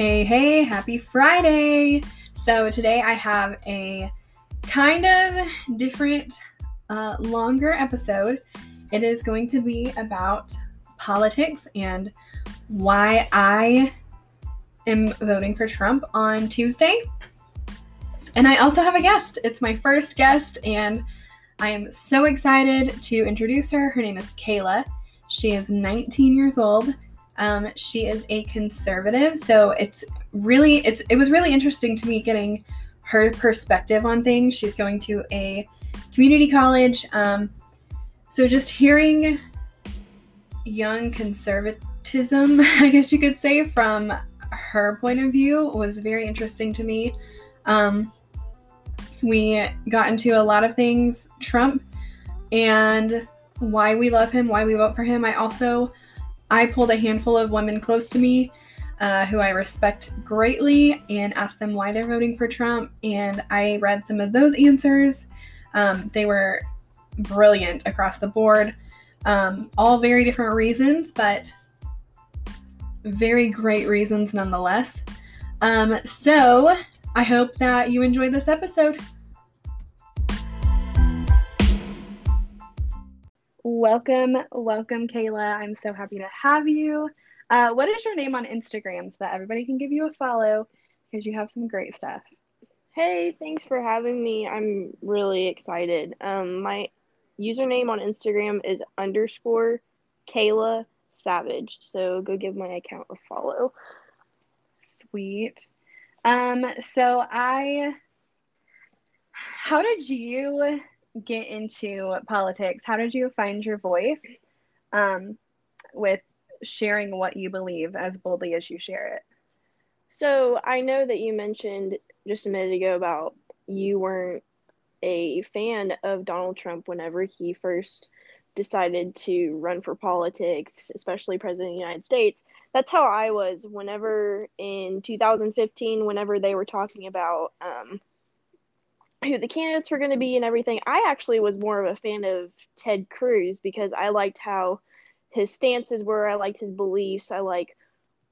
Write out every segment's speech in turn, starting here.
Hey, hey, happy Friday! So, today I have a kind of different, uh, longer episode. It is going to be about politics and why I am voting for Trump on Tuesday. And I also have a guest. It's my first guest, and I am so excited to introduce her. Her name is Kayla. She is 19 years old. Um, she is a conservative, so it's really it's it was really interesting to me getting her perspective on things. She's going to a community college, um, so just hearing young conservatism, I guess you could say, from her point of view was very interesting to me. Um, we got into a lot of things Trump and why we love him, why we vote for him. I also I pulled a handful of women close to me uh, who I respect greatly and asked them why they're voting for Trump. And I read some of those answers. Um, they were brilliant across the board, um, all very different reasons, but very great reasons nonetheless. Um, so I hope that you enjoyed this episode. Welcome, welcome, Kayla. I'm so happy to have you. Uh, what is your name on Instagram so that everybody can give you a follow because you have some great stuff? Hey, thanks for having me. I'm really excited. Um, my username on Instagram is underscore Kayla Savage. So go give my account a follow. Sweet. Um, so I, how did you get into politics? How did you find your voice um, with sharing what you believe as boldly as you share it? So I know that you mentioned just a minute ago about you weren't a fan of Donald Trump whenever he first decided to run for politics, especially president of the United States. That's how I was whenever in 2015, whenever they were talking about um, who the candidates were going to be and everything. I actually was more of a fan of Ted Cruz because I liked how his stances were. I liked his beliefs. I like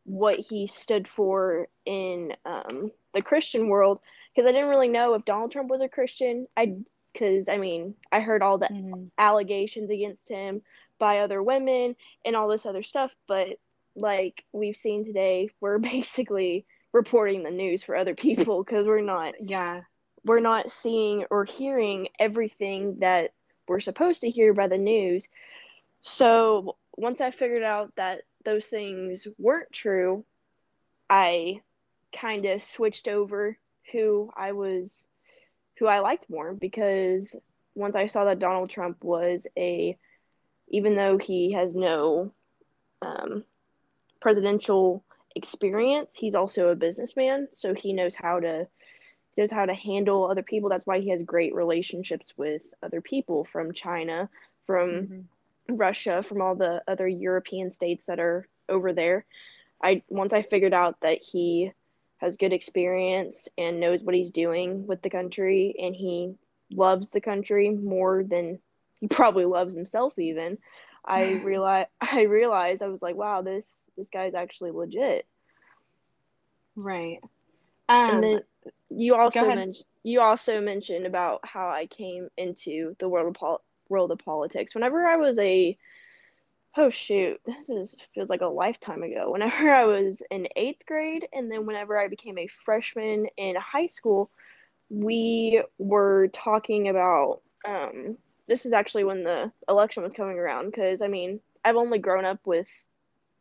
what he stood for in um, the Christian world because I didn't really know if Donald Trump was a Christian. I because I mean I heard all the mm-hmm. allegations against him by other women and all this other stuff, but like we've seen today, we're basically reporting the news for other people because we're not yeah we're not seeing or hearing everything that we're supposed to hear by the news. So once I figured out that those things weren't true, I kind of switched over who I was who I liked more because once I saw that Donald Trump was a even though he has no um, presidential experience, he's also a businessman, so he knows how to knows how to handle other people. That's why he has great relationships with other people from China, from mm-hmm. Russia, from all the other European states that are over there. I once I figured out that he has good experience and knows what he's doing with the country and he loves the country more than he probably loves himself even. I realized I realized I was like, wow, this this guy's actually legit. Right. Um, and then you also mentioned you also mentioned about how I came into the world of pol- world of politics. Whenever I was a oh shoot, this is feels like a lifetime ago. Whenever I was in eighth grade, and then whenever I became a freshman in high school, we were talking about. Um, this is actually when the election was coming around because I mean I've only grown up with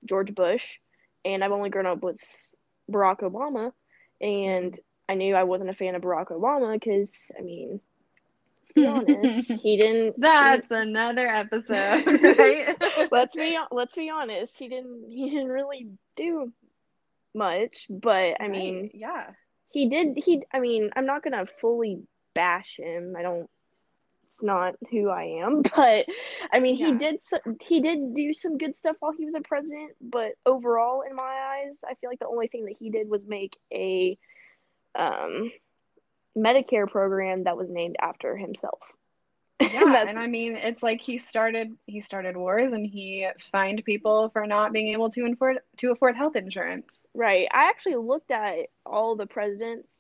George Bush, and I've only grown up with Barack Obama, and I knew I wasn't a fan of Barack Obama because, I mean, to be honest, he didn't. That's he, another episode, right? let's be let's be honest. He didn't he didn't really do much, but I mean, right. yeah, he did. He, I mean, I'm not gonna fully bash him. I don't. It's not who I am, but I mean, yeah. he did. He did do some good stuff while he was a president, but overall, in my eyes, I feel like the only thing that he did was make a um, Medicare program that was named after himself. Yeah, and I mean, it's like he started he started wars and he fined people for not being able to afford to afford health insurance. Right. I actually looked at all the presidents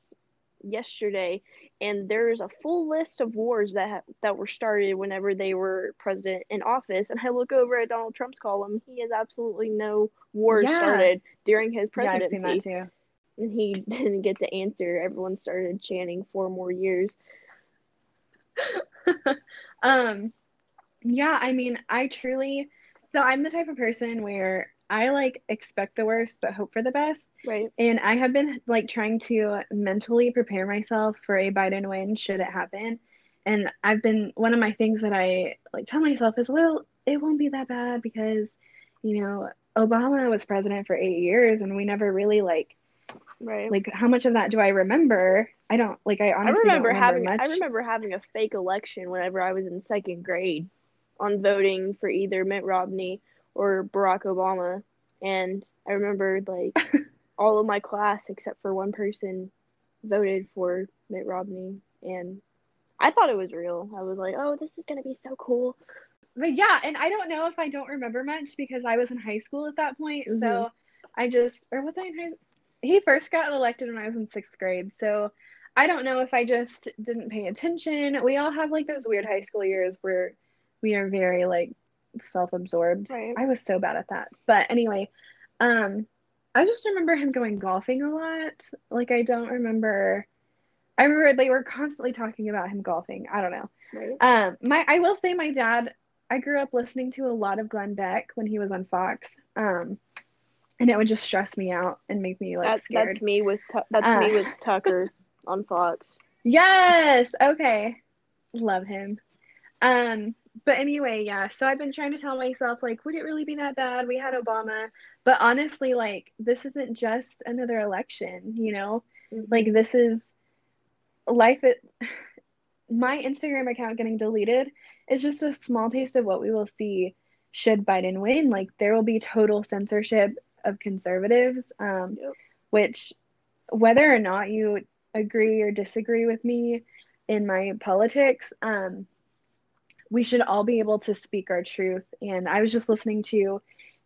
yesterday, and there's a full list of wars that ha- that were started whenever they were president in office. And I look over at Donald Trump's column; he has absolutely no wars Yeah. started during his Yeah, I've presidency, seen that too. and he didn't get to answer. Everyone started chanting four more years. Um, yeah, I mean, I truly, so I'm the type of person where I like expect the worst but hope for the best. Right. And I have been like trying to mentally prepare myself for a Biden win should it happen. And I've been one of my things that I like tell myself is, well, it won't be that bad because, you know, Obama was president for eight years and we never really like Right. like how much of that do I remember? I don't like I I honestly remember, don't remember having much. I remember having a fake election whenever I was in second grade on voting for either Mitt Romney or Barack Obama and I remember like all of my class except for one person voted for Mitt Romney and I thought it was real. I was like, "Oh, this is going to be so cool." But yeah, and I don't know if I don't remember much because I was in high school at that point. Mhm. So I just, or was I in high? He first got elected when I was in sixth grade. So I don't know if I just didn't pay attention. We all have like those weird high school years where we are very like self-absorbed. Right. I was so bad at that. But anyway, um, I just remember him going golfing a lot. Like I don't remember. I remember they were constantly talking about him golfing. I don't know. Right. Um, my I will say my dad, I grew up listening to a lot of Glenn Beck when he was on Fox. Um, and it would just stress me out and make me like That's scared. that's me with Tu- that's Uh. me with Tucker on Fox. Yes, okay. Love him. Um, but anyway, yeah, so I've been trying to tell myself like, would it really be that bad? We had Obama, but honestly, like this isn't just another election, you know? Like this is life it my Instagram account getting deleted is just a small taste of what we will see should Biden win. Like there will be total censorship of conservatives, um, Yep. which whether or not you agree or disagree with me in my politics, um, we should all be able to speak our truth. And I was just listening to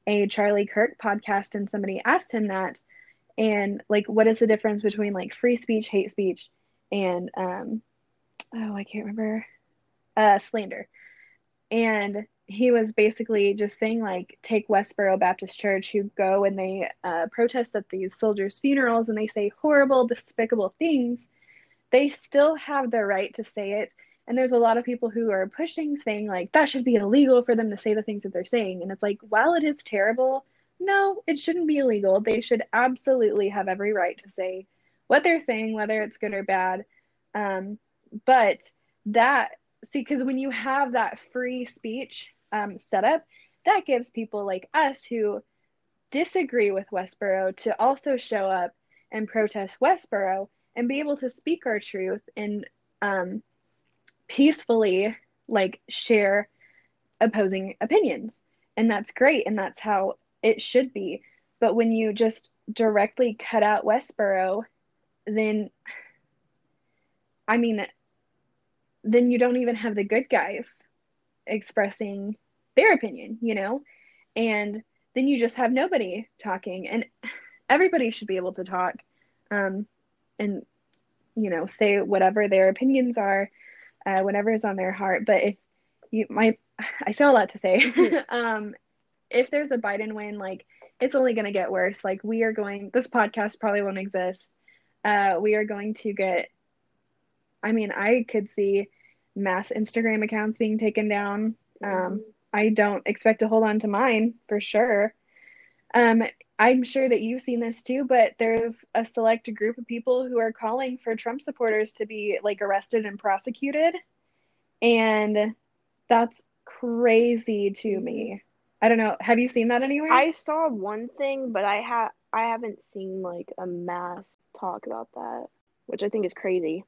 a Charlie Kirk podcast, and somebody asked him that, and like, what is the difference between like free speech, hate speech, and um, oh, I can't remember, uh, slander. And he was basically just saying, like, take Westboro Baptist Church, who go and they uh, protest at these soldiers' funerals and they say horrible, despicable things. They still have the right to say it. And there's a lot of people who are pushing, saying, like, that should be illegal for them to say the things that they're saying. And it's like, while it is terrible, no, it shouldn't be illegal. They should absolutely have every right to say what they're saying, whether it's good or bad. Um, but that see because when you have that free speech um, set up that gives people like us who disagree with westboro to also show up and protest westboro and be able to speak our truth and um, peacefully like share opposing opinions and that's great and that's how it should be but when you just directly cut out westboro then I mean, then you don't even have the good guys expressing their opinion, you know? And then you just have nobody talking. And everybody should be able to talk um, and, you know, say whatever their opinions are, uh, whatever is on their heart. But if you, my, I still have a lot to say. um, if there's a Biden win, like, it's only going to get worse. Like, we are going, this podcast probably won't exist. Uh, we are going to get I mean, I could see mass Instagram accounts being taken down. Um, I don't expect to hold on to mine for sure. Um, I'm sure that you've seen this too, but there's a select group of people who are calling for Trump supporters to be like arrested and prosecuted. And that's crazy to me. I don't know. Have you seen that anywhere? I saw one thing, but I ha I haven't seen like a mass talk about that, which I think is crazy.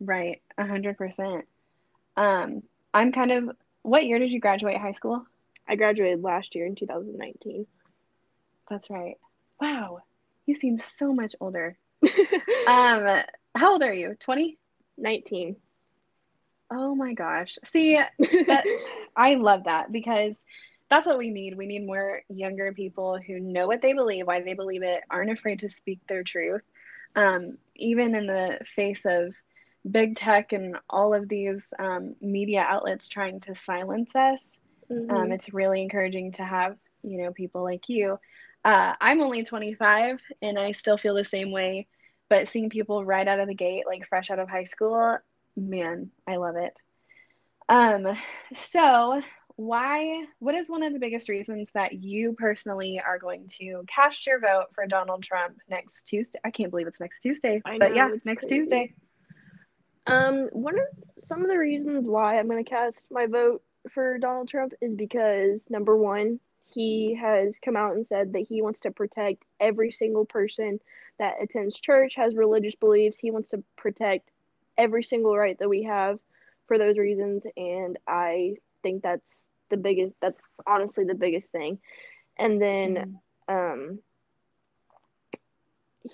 Right, a hundred percent. Um, I'm kind of. What year did you graduate high school? I graduated last year in 2019. That's right. Wow, you seem so much older. Um, how old are you? Twenty? 19. Oh my gosh. See, that, I love that because that's what we need. We need more younger people who know what they believe, why they believe it, aren't afraid to speak their truth. Um, even in the face of big tech and all of these um, media outlets trying to silence us, mm-hmm. um, it's really encouraging to have, you know, people like you. Uh, I'm only 25 and I still feel the same way, but seeing people right out of the gate, like fresh out of high school, man, I love it. Um, so why what is one of the biggest reasons that you personally are going to cast your vote for Donald Trump next Tuesday? I can't believe it's next Tuesday. Know, but yeah, next crazy. Tuesday. Um, one of some of the reasons why I'm going to cast my vote for Donald Trump is because number one, he has come out and said that he wants to protect every single person that attends church, has religious beliefs. He wants to protect every single right that we have for those reasons and I think that's the biggest that's honestly the biggest thing. And then mm-hmm. um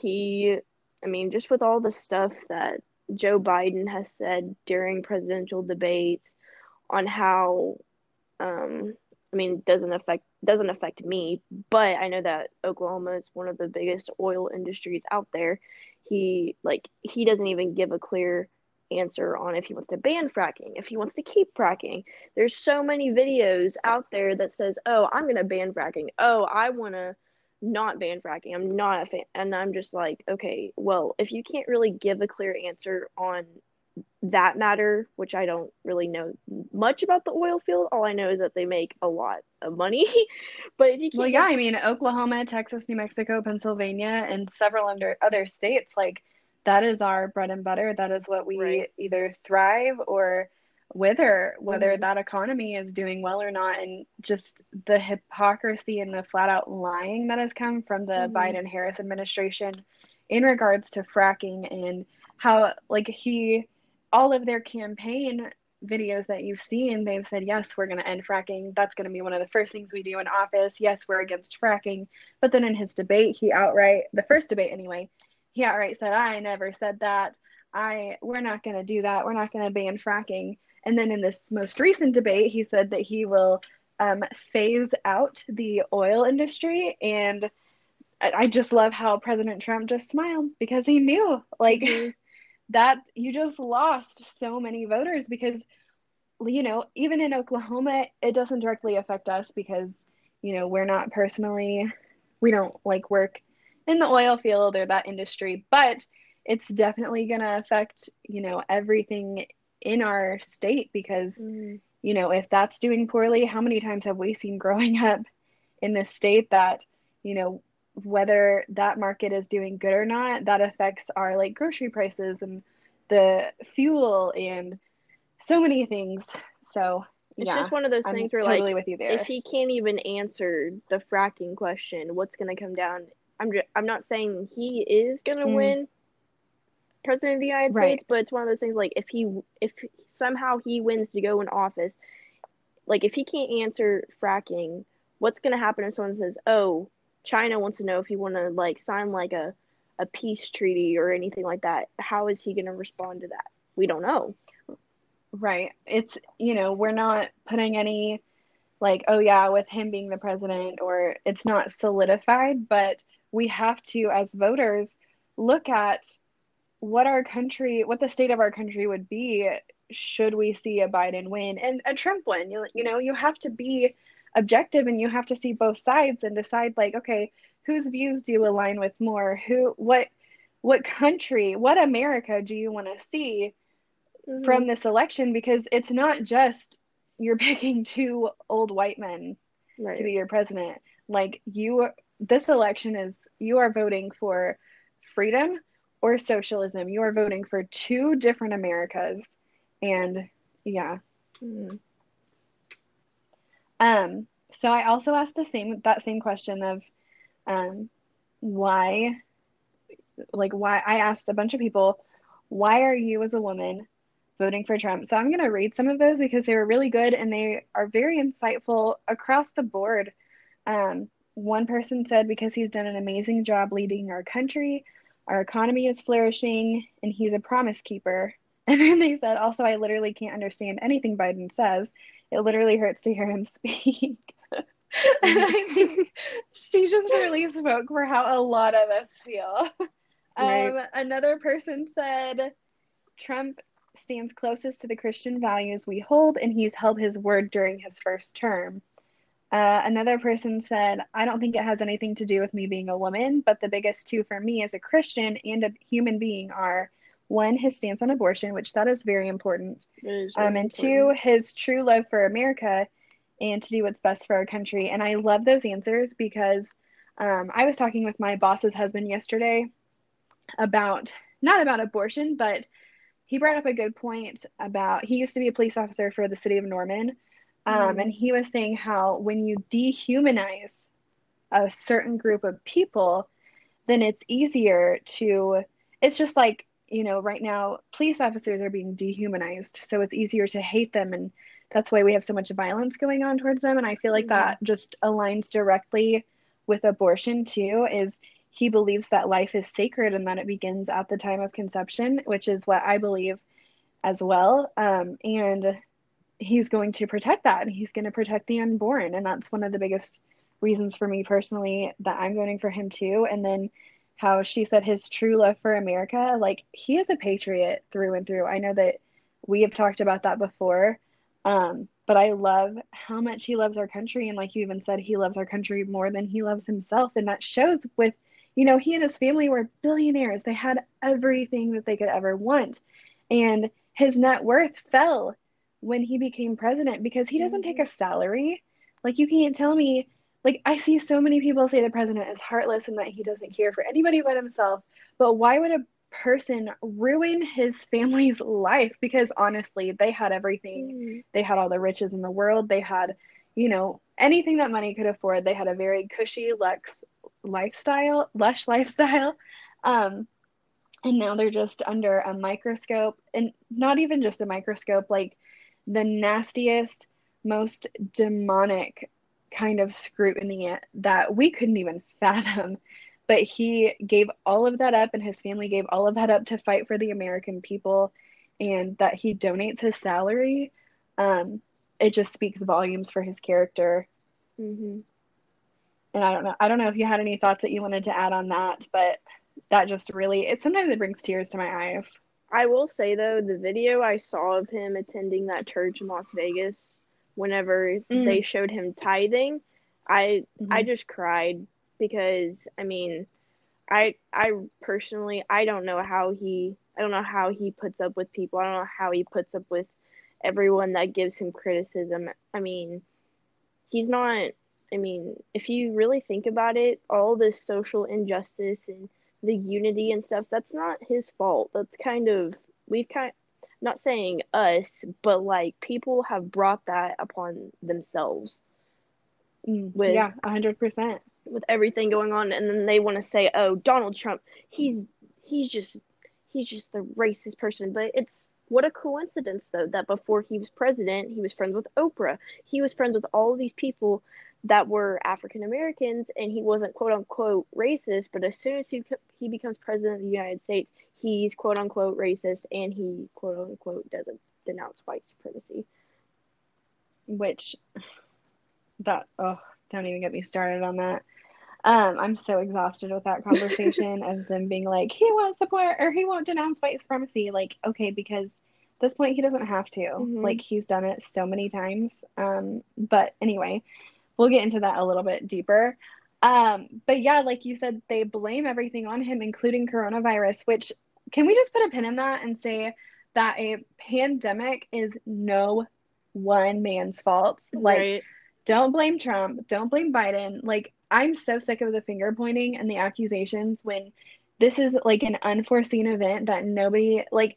he I mean just with all the stuff that Joe Biden has said during presidential debates on how um I mean doesn't affect doesn't affect me, but I know that Oklahoma is one of the biggest oil industries out there. He like he doesn't even give a clear answer on if he wants to ban fracking, if he wants to keep fracking. There's so many videos out there that says, "Oh, I'm going to ban fracking. Oh, I want to not ban fracking. I'm not a fan." And I'm just like, "Okay, well, if you can't really give a clear answer on that matter, which I don't really know much about the oil field. All I know is that they make a lot of money. but if you Well, yeah, I mean, Oklahoma, Texas, New Mexico, Pennsylvania, and several under other states like that is our bread and butter. That is what we right. either thrive or wither, whether mm-hmm. that economy is doing well or not. And just the hypocrisy and the flat out lying that has come from the mm-hmm. Biden Harris administration in regards to fracking and how, like, he, all of their campaign videos that you've seen, they've said, yes, we're going to end fracking. That's going to be one of the first things we do in office. Yes, we're against fracking. But then in his debate, he outright, the first debate anyway, he outright said, I never said that. I we're not going to do that. We're not going to ban fracking. And then in this most recent debate, he said that he will um, phase out the oil industry. And I just love how President Trump just smiled because he knew like mm-hmm. That you just lost so many voters because, you know, even in Oklahoma, it doesn't directly affect us because, you know, we're not personally, we don't like work in the oil field or that industry, but it's definitely going to affect, you know, everything in our state because, mm-hmm. you know, if that's doing poorly, how many times have we seen growing up in this state that, you know, whether that market is doing good or not, that affects our like grocery prices and the fuel and so many things. So it's yeah, just one of those I'm things where totally like if he can't even answer the fracking question, what's going to come down I'm just, I'm not saying he is gonna mm. win president of the United right. States, but it's one of those things like if he if somehow he wins to go in office, like if he can't answer fracking, what's gonna happen if someone says, "Oh, China wants to know if you want to like sign like a a peace treaty or anything like that?" How is he gonna respond to that? We don't know. Right. It's you know we're not putting any like oh yeah with him being the president or it's not solidified, but we have to, as voters, look at what our country, what the state of our country would be should we see a Biden win and a Trump win. You, you know, you have to be objective and you have to see both sides and decide like, okay, whose views do you align with more? Who, what, what country, what America do you want to see mm-hmm. from this election? Because it's not just you're picking two old white men right. to be your president. Like you this election is you are voting for freedom or socialism. You are voting for two different Americas. And yeah. Mm. Um, so I also asked the same that same question of um why like why I asked a bunch of people, why are you as a woman voting for Trump? So I'm gonna read some of those because they were really good and they are very insightful across the board. Um, one person said because he's done an amazing job leading our country, our economy is flourishing, and he's a promise keeper. And then they said, also, I literally can't understand anything Biden says. It literally hurts to hear him speak. and I think she just really spoke for how a lot of us feel. Right. Um, another person said, Trump stands closest to the Christian values we hold, and he's held his word during his first term. Uh, another person said, I don't think it has anything to do with me being a woman, but the biggest two for me as a Christian and a human being are one, his stance on abortion, which that is very important, is um, and two, his true love for America and to do what's best for our country. And I love those answers because um, I was talking with my boss's husband yesterday about not about abortion, but he brought up a good point about he used to be a police officer for the city of Norman. Um, Mhm. And he was saying how when you dehumanize a certain group of people, then it's easier to, it's just like, you know, right now, police officers are being dehumanized. So it's easier to hate them. And that's why we have so much violence going on towards them. And I feel like Mhm. that just aligns directly with abortion, too, is he believes that life is sacred and that it begins at the time of conception, which is what I believe as well. Um, and he's going to protect that and he's going to protect the unborn. And that's one of the biggest reasons for me personally that I'm voting for him too. And then how she said his true love for America, like he is a patriot through and through. I know that we have talked about that before. Um, but I love how much he loves our country. And like you even said, he loves our country more than he loves himself. And that shows with, you know, he and his family were billionaires. They had everything that they could ever want. And his net worth fell when he became president because he doesn't take a salary. Like, you can't tell me, like, I see so many people say the president is heartless and that he doesn't care for anybody but himself. But why would a person ruin his family's life? Because honestly, they had everything. Mhm. They had all the riches in the world. They had, you know, anything that money could afford. They had a very cushy Lex lifestyle, lush lifestyle. Um, and now they're just under a microscope and not even just a microscope, like the nastiest, most demonic kind of scrutiny it that we couldn't even fathom. But he gave all of that up, and his family gave all of that up to fight for the American people, and that he donates his salary. Um, it just speaks volumes for his character. Mm-hmm. And I don't know. I don't know if you had any thoughts that you wanted to add on that, but that just really it sometimes it brings tears to my eyes. I will say though, the video I saw of him attending that church in Las Vegas, whenever Mm. they showed him tithing, I I Mhm. just cried because I mean, I I personally I don't know how he I don't know how he puts up with people. I don't know how he puts up with everyone that gives him criticism. I mean, he's not I mean, if you really think about it, all this social injustice and the unity and stuff, that's not his fault. That's kind of we've kind not saying us, but like people have brought that upon themselves Mm, with yeah, a hundred percent. with everything going on and then they want to say, "Oh, Donald Trump, he's he's just he's just the racist person." But it's what a coincidence though that before he was president, he was friends with Oprah. He was friends with all these people that were African Americans and he wasn't quote unquote racist, but as soon as he he becomes president of the United States, he's quote unquote racist and he quote unquote doesn't denounce white supremacy. Which that oh, don't even get me started on that. Um, I'm so exhausted with that conversation of them being like, he won't support or he won't denounce white supremacy. Like, okay, because at this point he doesn't have to. Mhm. Like he's done it so many times. Um, but anyway, we'll get into that a little bit deeper. Um, but yeah, like you said, they blame everything on him, including coronavirus, which can we just put a pin in that and say that a pandemic is no one man's fault? Like, right. don't blame Trump, don't blame Biden. Like, I'm so sick of the finger pointing and the accusations when this is like an unforeseen event that nobody, like,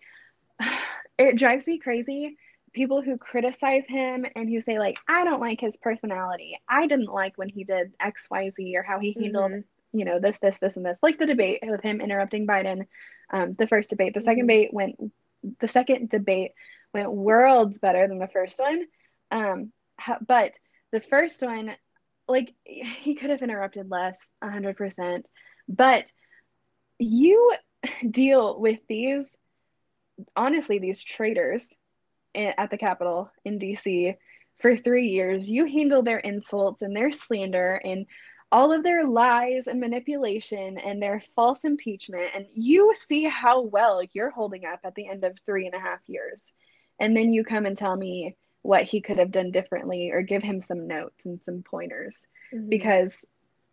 it drives me crazy. People who criticize him and who say, like, I don't like his personality. I didn't like when he did XYZ or how he handled, Mhm. You know, this, this, this, and this. Like the debate with him interrupting Biden, um, the first debate. The second Mhm. debate went, the second debate went worlds better than the first one. Um, but the first one, like, he could have interrupted less, 100%. But you deal with these honestly these traitors at the Capitol in DC for three years. You handle their insults and their slander and all of their lies and manipulation and their false impeachment, and you see how well you're holding up at the end of three and a half years. And then you come and tell me what he could have done differently or give him some notes and some pointers. Mm-hmm. Because,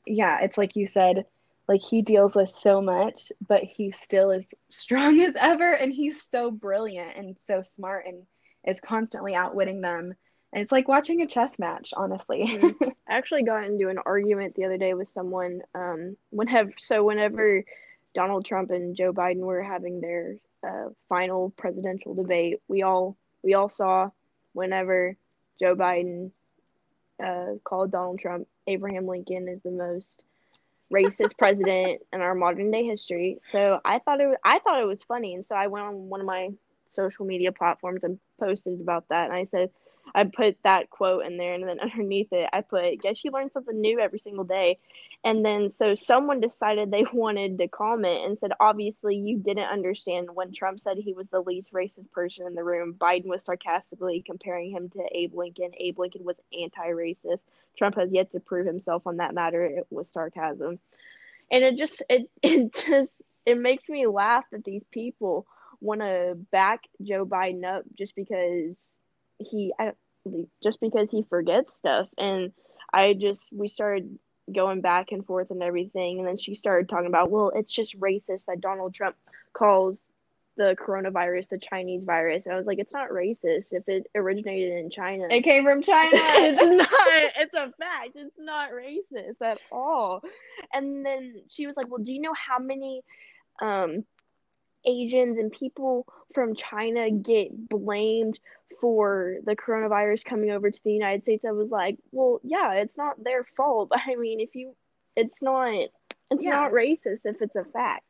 yeah, it's like you said, like he deals with so much, but he still is strong as ever. And he's so brilliant and so smart and is constantly outwitting them it's like watching a chess match, honestly. mm-hmm. I actually got into an argument the other day with someone. Um, whenever so whenever Donald Trump and Joe Biden were having their uh, final presidential debate, we all we all saw whenever Joe Biden uh, called Donald Trump Abraham Lincoln is the most racist president in our modern day history. So I thought it was, I thought it was funny, and so I went on one of my social media platforms and posted about that, and I said I put that quote in there, and then underneath it, I put, "Guess you learn something new every single day." And then so someone decided they wanted to comment and said, "Obviously, you didn't understand when Trump said he was the least racist person in the room. Biden was sarcastically comparing him to Abe Lincoln. Abe Lincoln was anti-racist. Trump has yet to prove himself on that matter. It was sarcasm." And it just it it just it makes me laugh that these people want to back Joe Biden up just because he I, just because he forgets stuff. And I just we started going back and forth and everything. And then she started talking about well it's just racist that Donald Trump calls the coronavirus the Chinese virus. And I was like it's not racist if it originated in China. It came from China. It's not it's a fact. It's not racist at all. And then she was like well do you know how many um Asians and people from China get blamed for the coronavirus coming over to the United States, I was like, well, yeah, it's not their fault. I mean, if you, it's not, it's yeah. not racist if it's a fact.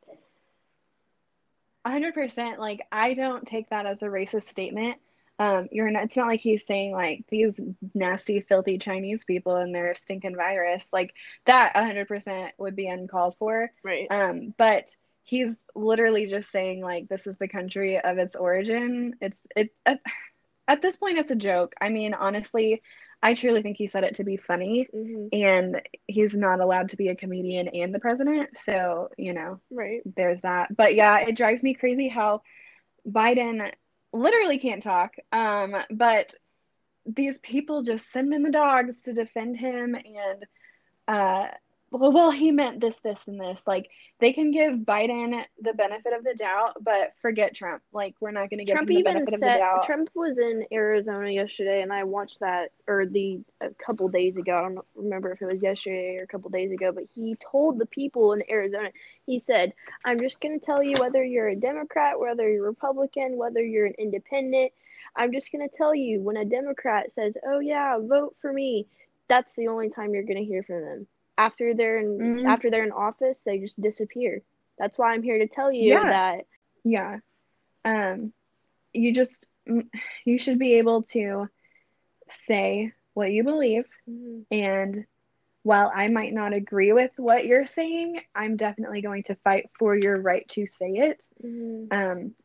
100%. Like, I don't take that as a racist statement. Um, you're not, it's not like he's saying like these nasty, filthy Chinese people and their stinking virus. Like, that 100% would be uncalled for. Right. Um, but he's literally just saying like this is the country of its origin. It's it at, at this point it's a joke. I mean, honestly, I truly think he said it to be funny, mm-hmm. and he's not allowed to be a comedian and the president. So you know, right? There's that. But yeah, it drives me crazy how Biden literally can't talk. Um, but these people just send in the dogs to defend him and uh well, well, he meant this, this, and this. Like they can give Biden the benefit of the doubt, but forget Trump. Like we're not going to give Trump him the benefit of the doubt. Trump was in Arizona yesterday, and I watched that, or the a couple days ago. I don't remember if it was yesterday or a couple days ago, but he told the people in Arizona. He said, "I'm just going to tell you whether you're a Democrat, whether you're Republican, whether you're an Independent. I'm just going to tell you when a Democrat says, "Oh yeah, vote for me." That's the only time you're going to hear from them after they're in mm-hmm. after they're in office they just disappear that's why i'm here to tell you yeah. that yeah um you just you should be able to say what you believe mm-hmm. and while i might not agree with what you're saying i'm definitely going to fight for your right to say it mm-hmm. um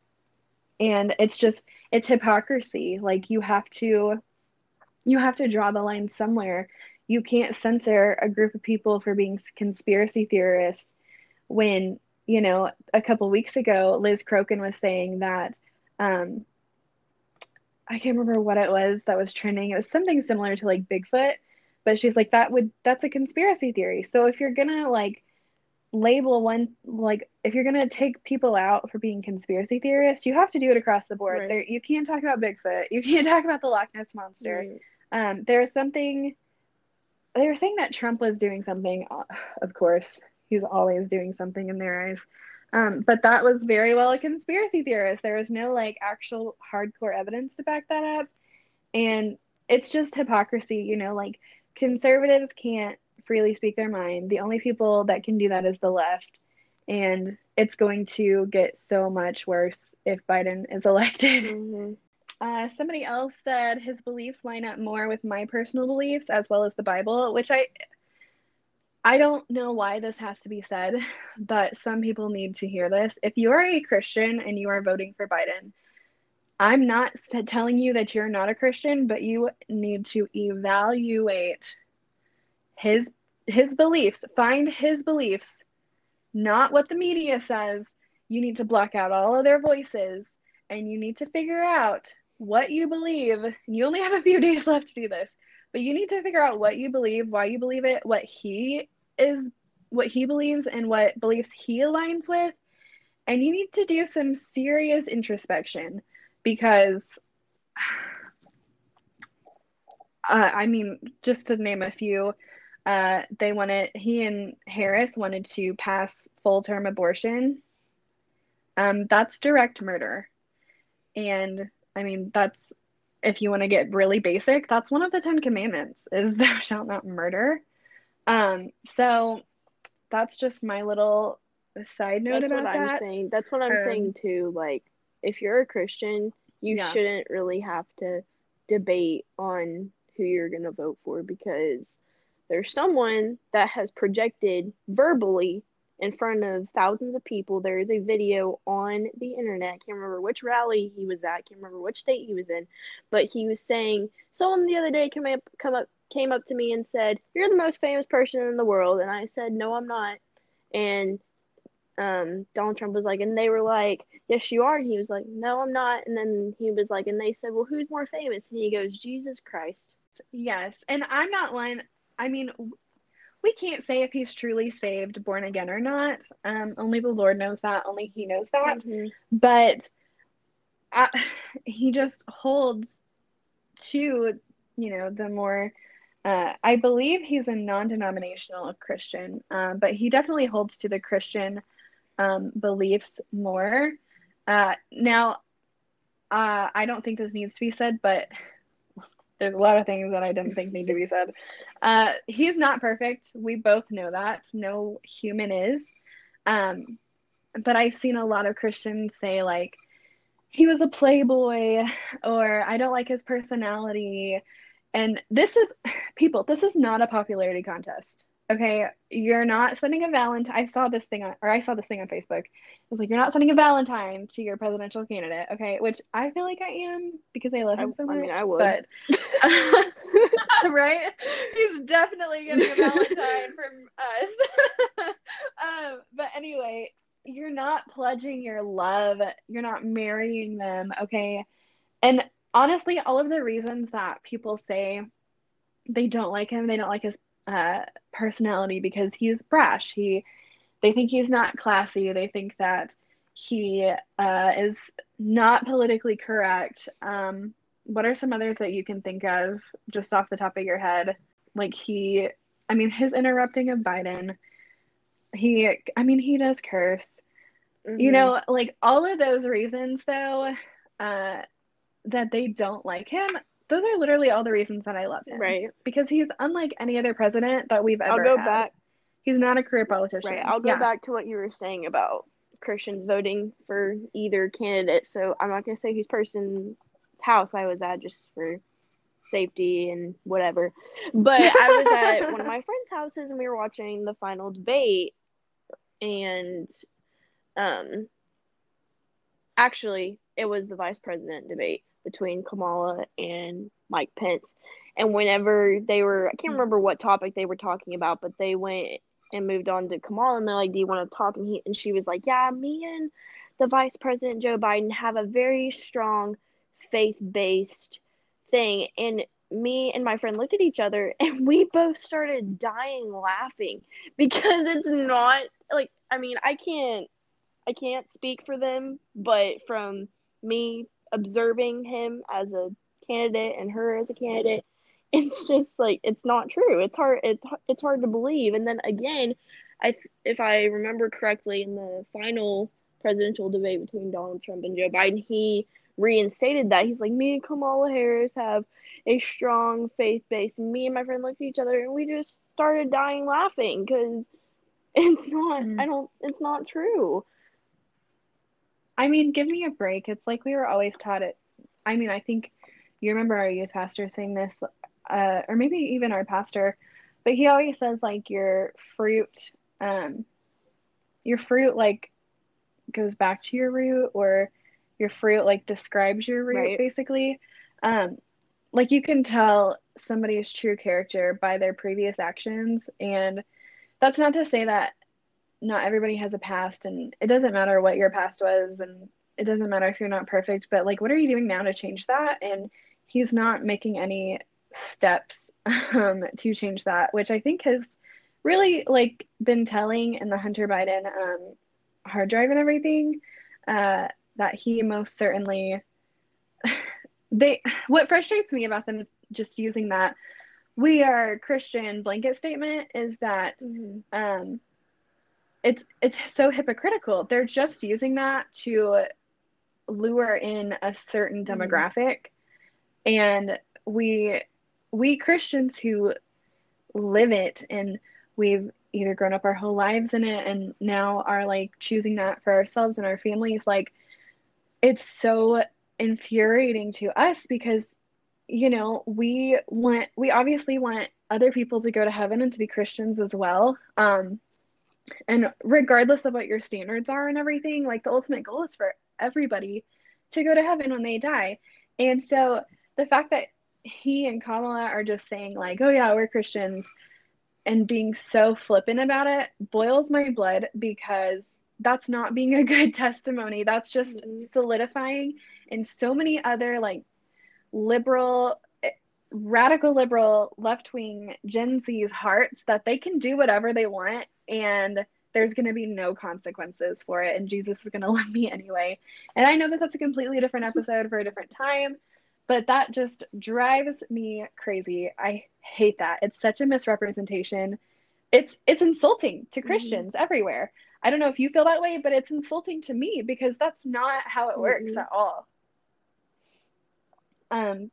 and it's just it's hypocrisy like you have to you have to draw the line somewhere you can't censor a group of people for being conspiracy theorists when you know a couple weeks ago liz crokin was saying that um, i can't remember what it was that was trending. It was something similar to like bigfoot but she's like that would that's a conspiracy theory. So if you're gonna like label one like if you're gonna take people out for being conspiracy theorists you have to do it across the board. Right. there you can't talk about bigfoot. You can't talk about the loch ness monster. Right. um, there's something they were saying that Trump was doing something. Of course, he's always doing something in their eyes. Um, but that was very well a conspiracy theorist. There was no like actual hardcore evidence to back that up. And it's just hypocrisy, you know, like conservatives can't freely speak their mind. The only people that can do that is the left. And it's going to get so much worse if Biden is elected. Mm-hmm. Uh, somebody else said his beliefs line up more with my personal beliefs as well as the Bible, which I I don't know why this has to be said, but some people need to hear this. If you are a Christian and you are voting for Biden, I'm not telling you that you're not a Christian, but you need to evaluate his his beliefs, find his beliefs, not what the media says. You need to block out all of their voices and you need to figure out what you believe. You only have a few days left to do this, but you need to figure out what you believe, why you believe it, what he is what he believes and what beliefs he aligns with. And you need to do some serious introspection because, uh, I mean, just to name a few, uh, they wanted, he and Harris wanted to pass full term abortion. Um, that's direct murder. And I mean, that's, if you want to get really basic, that's one of the Ten Commandments is thou shalt not murder. Um, so that's just my little side note That's about what that. I'm saying. That's what I'm Um, saying too. Like, if you're a Christian, you Yeah. shouldn't really have to debate on who you're going to vote for because there's someone that has projected verbally in front of thousands of people. There is a video on the internet. I can't remember which rally he was at. I can't remember which state he was in, but he was saying someone the other day came up come up came up to me and said, "You're the most famous person in the world," and I said, "No, I'm not." And um, Donald Trump was like, and they were like, "Yes, you are." And he was like, "No, I'm not." And then he was like, and they said, "Well, who's more famous?" And he goes, "Jesus Christ." Yes. And I'm not one, I mean, we can't say if he's truly saved, born again or not. Um, only the Lord knows that. Only He knows that. Mhm. But I, he just holds to, you know, the more. Uh, I believe he's a non-denominational Christian, uh, but he definitely holds to the Christian um, beliefs more. Uh, now, uh, I don't think this needs to be said, but there's a lot of things that I didn't think need to be said. Uh, he's not perfect. We both know that. No human is. Um, but I've seen a lot of Christians say, like, he was a playboy, or I don't like his personality. And this is, people, this is not a popularity contest. Okay, you're not sending a Valentine. I saw this thing on, or I saw this thing on Facebook. It was like, you're not sending a Valentine to your presidential candidate. Okay, which I feel like I am because I love I, him so I mean, I would. But right? He's definitely getting a Valentine from us. um, but anyway, you're not pledging your love. You're not marrying them, okay? And honestly, all of the reasons that people say they don't like him, they don't like his uh, personality because he's brash. He, they think he's not classy. They think that he uh, is not politically correct. Um, what are some others that you can think of just off the top of your head? Like he, I mean, his interrupting of Biden. He, I mean, he does curse. You Mhm. know, like all of those reasons, though, uh, that they don't like him. Those are literally all the reasons that I love him. right. Because he's unlike any other president that we've ever I'll go had. back. He's not a career politician. Right. I'll go yeah. back to what you were saying about Christians voting for either candidate. So I'm not going to say whose person's house I was at just for safety and whatever. But I was at one of my friends' houses and we were watching the final debate and um actually it was the vice president debate between Kamala and Mike Pence. And whenever they were I can't remember what topic they were talking about, but they went and moved on to Kamala and they're like, Do you want to talk? And he and she was like, Yeah, me and the vice president Joe Biden have a very strong faith based thing and me and my friend looked at each other and we both started dying laughing because it's not like I mean I can't I can't speak for them but from me observing him as a candidate and her as a candidate it's just like it's not true. It's hard it's, it's hard to believe. And then again I if I remember correctly in the final presidential debate between Donald Trump and Joe Biden he reinstated that. He's like me and Kamala Harris have a strong faith base me and my friend looked at each other and we just started dying laughing because it's not Mhm. I don't it's not true I mean, give me a break. It's like we were always taught it. I mean, I think you remember our youth pastor saying this, uh, or maybe even our pastor, but he always says like your fruit, um, your fruit like goes back to your root, or your fruit like describes your root Right. basically. Um, like you can tell somebody's true character by their previous actions, and that's not to say that not everybody has a past, and it doesn't matter what your past was, and it doesn't matter if you're not perfect, but like, what are you doing now to change that? And he's not making any steps um, to change that, which I think has really like been telling in the Hunter Biden um, hard drive and everything uh, that he most certainly they what frustrates me about them is just using that we are Christian blanket statement is that Mm-hmm. um, it's it's so hypocritical. They're just using that to lure in a certain Mhm. demographic, and we we Christians who live it and we've either grown up our whole lives in it and now are like choosing that for ourselves and our families like it's so infuriating to us because you know we want we obviously want other people to go to heaven and to be Christians as well um and regardless of what your standards are and everything like the ultimate goal is for everybody to go to heaven when they die and so the fact that he and Kamala are just saying like oh yeah we're Christians and being so flippant about it boils my blood because that's not being a good testimony that's just Mhm. solidifying in so many other like liberal radical liberal left-wing gen z's hearts that they can do whatever they want and there's going to be no consequences for it and jesus is going to love me anyway. And i know that that's a completely different episode for a different time but that just drives me crazy. I hate that. It's such a misrepresentation. It's it's insulting to Mhm. christians everywhere. I don't know if you feel that way but it's insulting to me because that's not how it works Mhm. at all. Um,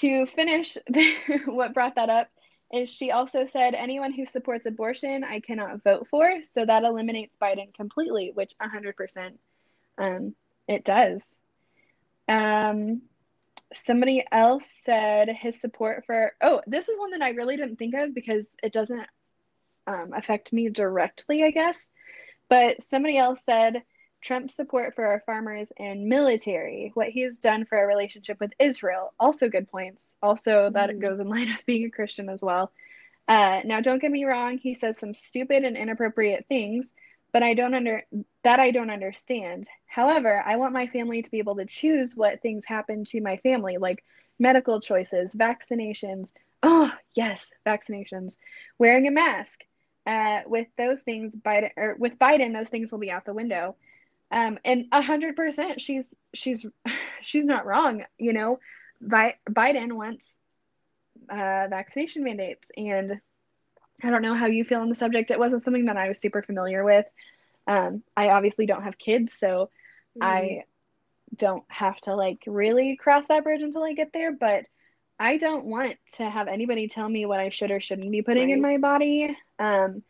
to finish what brought that up is she also said anyone who supports abortion I cannot vote for, so that eliminates Biden completely, which 100% um, it does. Um, somebody else said his support for oh, this is one that I really didn't think of because it doesn't um, affect me directly, I guess. But somebody else said Trump's support for our farmers and military, what he has done for our relationship with Israel. Also, good points. Also, that Mhm. goes in line with being a Christian as well. Uh, now, don't get me wrong. He says some stupid and inappropriate things, but I don't under that I don't understand. However, I want my family to be able to choose what things happen to my family, like medical choices, vaccinations. Oh, yes, vaccinations. Wearing a mask. Uh, with those things, Biden or with Biden, those things will be out the window. Um, and a hundred percent, she's she's she's not wrong. You know, Bi- Biden wants uh, vaccination mandates, and I don't know how you feel on the subject. It wasn't something that I was super familiar with. Um, I obviously don't have kids, so I don't have to like really cross that bridge until I get there, but I don't want to have anybody tell me what I should or shouldn't be putting in my body. Um,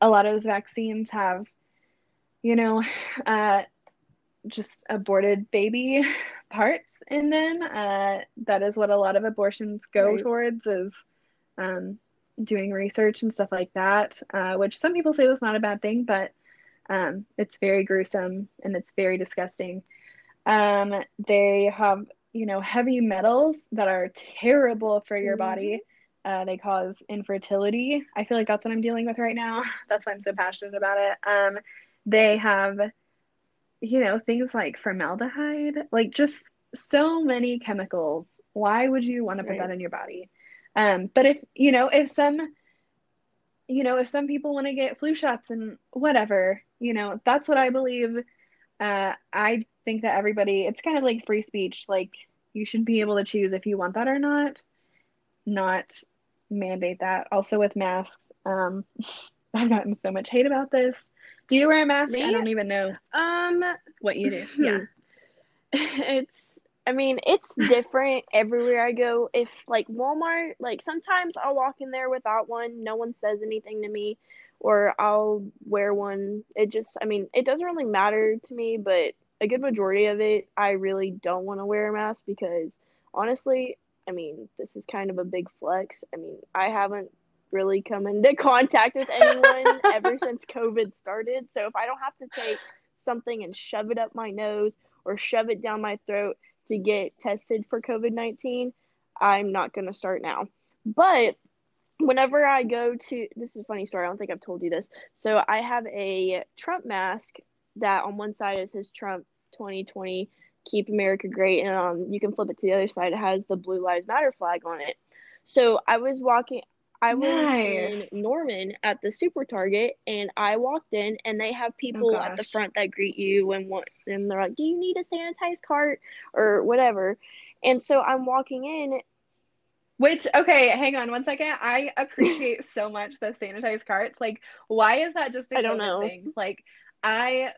a lot of those vaccines have, you know, uh, just aborted baby parts in them. Uh, that is what a lot of abortions go Right. towards is um, doing research and stuff like that, uh, which some people say that's not a bad thing, but um, it's very gruesome and it's very disgusting. Um, they have, you know, heavy metals that are terrible for your Mhm. body. Uh, they cause infertility. I feel like that's what I'm dealing with right now. That's why I'm so passionate about it. Um, they have, you know, things like formaldehyde, like just so many chemicals. Why would you want to put Right. that in your body? Um, but if, you know, if some, you know, if some people want to get flu shots and whatever, you know, that's what I believe. Uh, I think that everybody, it's kind of like free speech. Like, you should be able to choose if you want that or not, not mandate that. Also, with masks, um, I've gotten so much hate about this. Do you wear a mask? I don't even know Um, what you do. Yeah. it's I mean, it's different everywhere I go. If like Walmart, like sometimes I'll walk in there without one, no one says anything to me, or I'll wear one. It just, I mean, it doesn't really matter to me, but a good majority of it, I really don't want to wear a mask because honestly, I mean, this is kind of a big flex. I mean, I haven't really come into contact with anyone ever since COVID started. So if I don't have to take something and shove it up my nose or shove it down my throat to get tested for COVID 19, I'm not going to start now. But whenever I go to this is a funny story. I don't think I've told you this. So I have a Trump mask that on one side it says Trump 2020 keep America great and um you can flip it to the other side it has the blue lives matter flag on it. So I was walking I was Nice. in Norman at the super target and I walked in and they have oh, people at the front that greet you and what and they're like, "Do you need a sanitized cart or whatever?" And so I'm walking in Which, okay, hang on one second. I appreciate so much the sanitized carts. Like, why is that just a I don't know. thing? Like, I,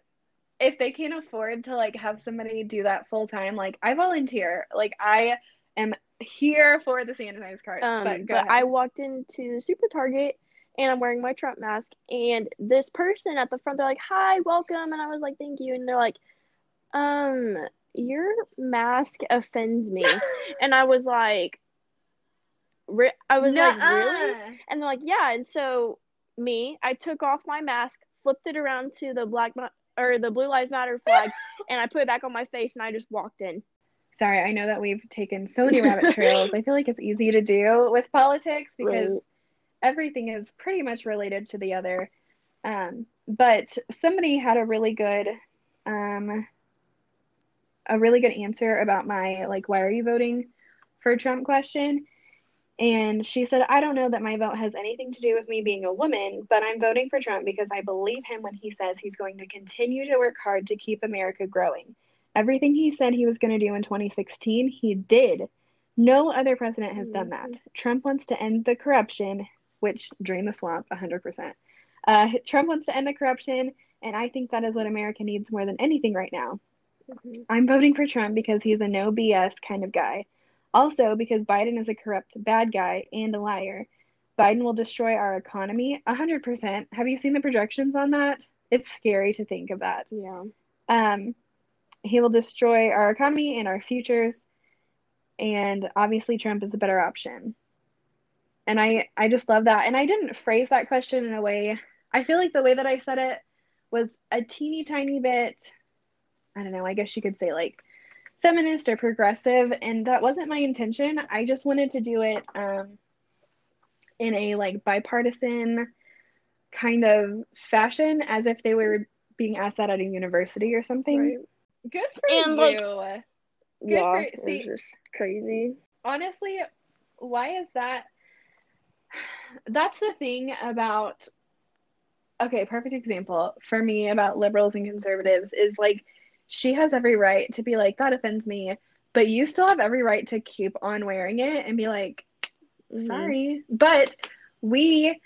if they can't afford to like have somebody do that full time, like I volunteer. Like, I am here for the sanitized carts. Um, but but I walked into the super Target and I'm wearing my Trump mask, and this person at the front, they're like, "Hi, welcome," and I was like, "Thank you," and they're like, "Um, your mask offends me," and I was like, re- I was like, "Really?" And they're like, "Yeah," and so me, I took off my mask, flipped it around to the black Ma- or the Blue Lives Matter flag, and I put it back on my face, and I just walked in. Sorry, I know that we've taken so many rabbit trails. I feel like it's easy to do with politics because Right. everything is pretty much related to the other. Um, but somebody had a really good, um, a really good answer about my like, why are you voting for Trump question? And she said, I don't know that my vote has anything to do with me being a woman, but I'm voting for Trump because I believe him when he says he's going to continue to work hard to keep America growing. Everything he said he was going to do in 2016, he did. No other president has done that. Trump wants to end the corruption, which drain the swamp 100%. Uh, Trump wants to end the corruption, and I think that is what America needs more than anything right now. Mhm. I'm voting for Trump because he's a no BS kind of guy. Also, because Biden is a corrupt, bad guy and a liar. Biden will destroy our economy 100%. Have you seen the projections on that? It's scary to think of that. Yeah. Um, he will destroy our economy and our futures. And obviously, Trump is a better option. And I, I just love that. And I didn't phrase that question in a way, I feel like the way that I said it was a teeny tiny bit, I don't know, I guess you could say like feminist or progressive. And that wasn't my intention. I just wanted to do it um, in a like bipartisan kind of fashion, as if they were being asked that at a university or something. Right. Good for And, like, you. Good yeah, for- it was just crazy. Honestly, why is that? That's the thing about. Okay, perfect example for me about liberals and conservatives is like she has every right to be like, that offends me, but you still have every right to keep on wearing it and be like, Mhm. sorry. But we,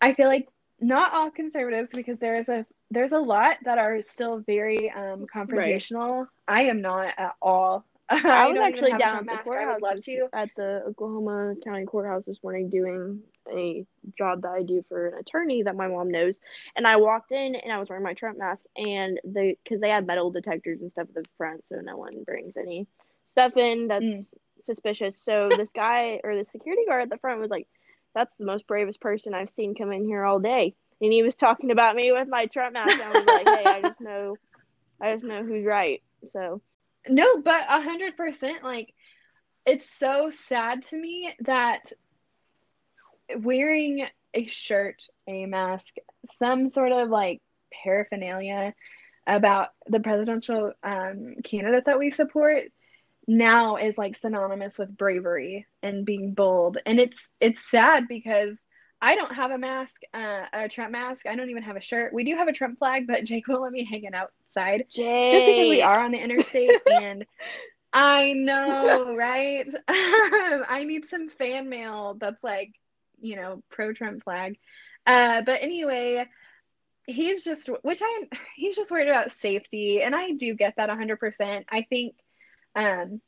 I feel like not all conservatives because there is a there's a lot that are still very um, confrontational. I am not at all. I was actually down at the mask. I would love to. at the Oklahoma County Courthouse this morning doing a job that I do for an attorney that my mom knows. And I walked in and I was wearing my Trump mask and the because they had metal detectors and stuff at the front so no one brings any stuff in that's Mm. suspicious. So this guy or the security guard at the front was like, That's the most bravest person I've seen come in here all day. And he was talking about me with my Trump mask I was like, Hey, I just know I just know who's right. So No, but a hundred percent. Like, it's so sad to me that wearing a shirt, a mask, some sort of like paraphernalia about the presidential um, candidate that we support now is like synonymous with bravery and being bold. And it's it's sad because I don't have a mask, uh, a Trump mask. I don't even have a shirt. We do have a Trump flag, but Jake won't let me hang it outside Jay just because we are on the interstate and I know, right? I need some fan mail that's like, you know, pro Trump flag. Uh, but anyway, he's just, which I'm. he's just worried about safety, and I do get that 100%. I think, um,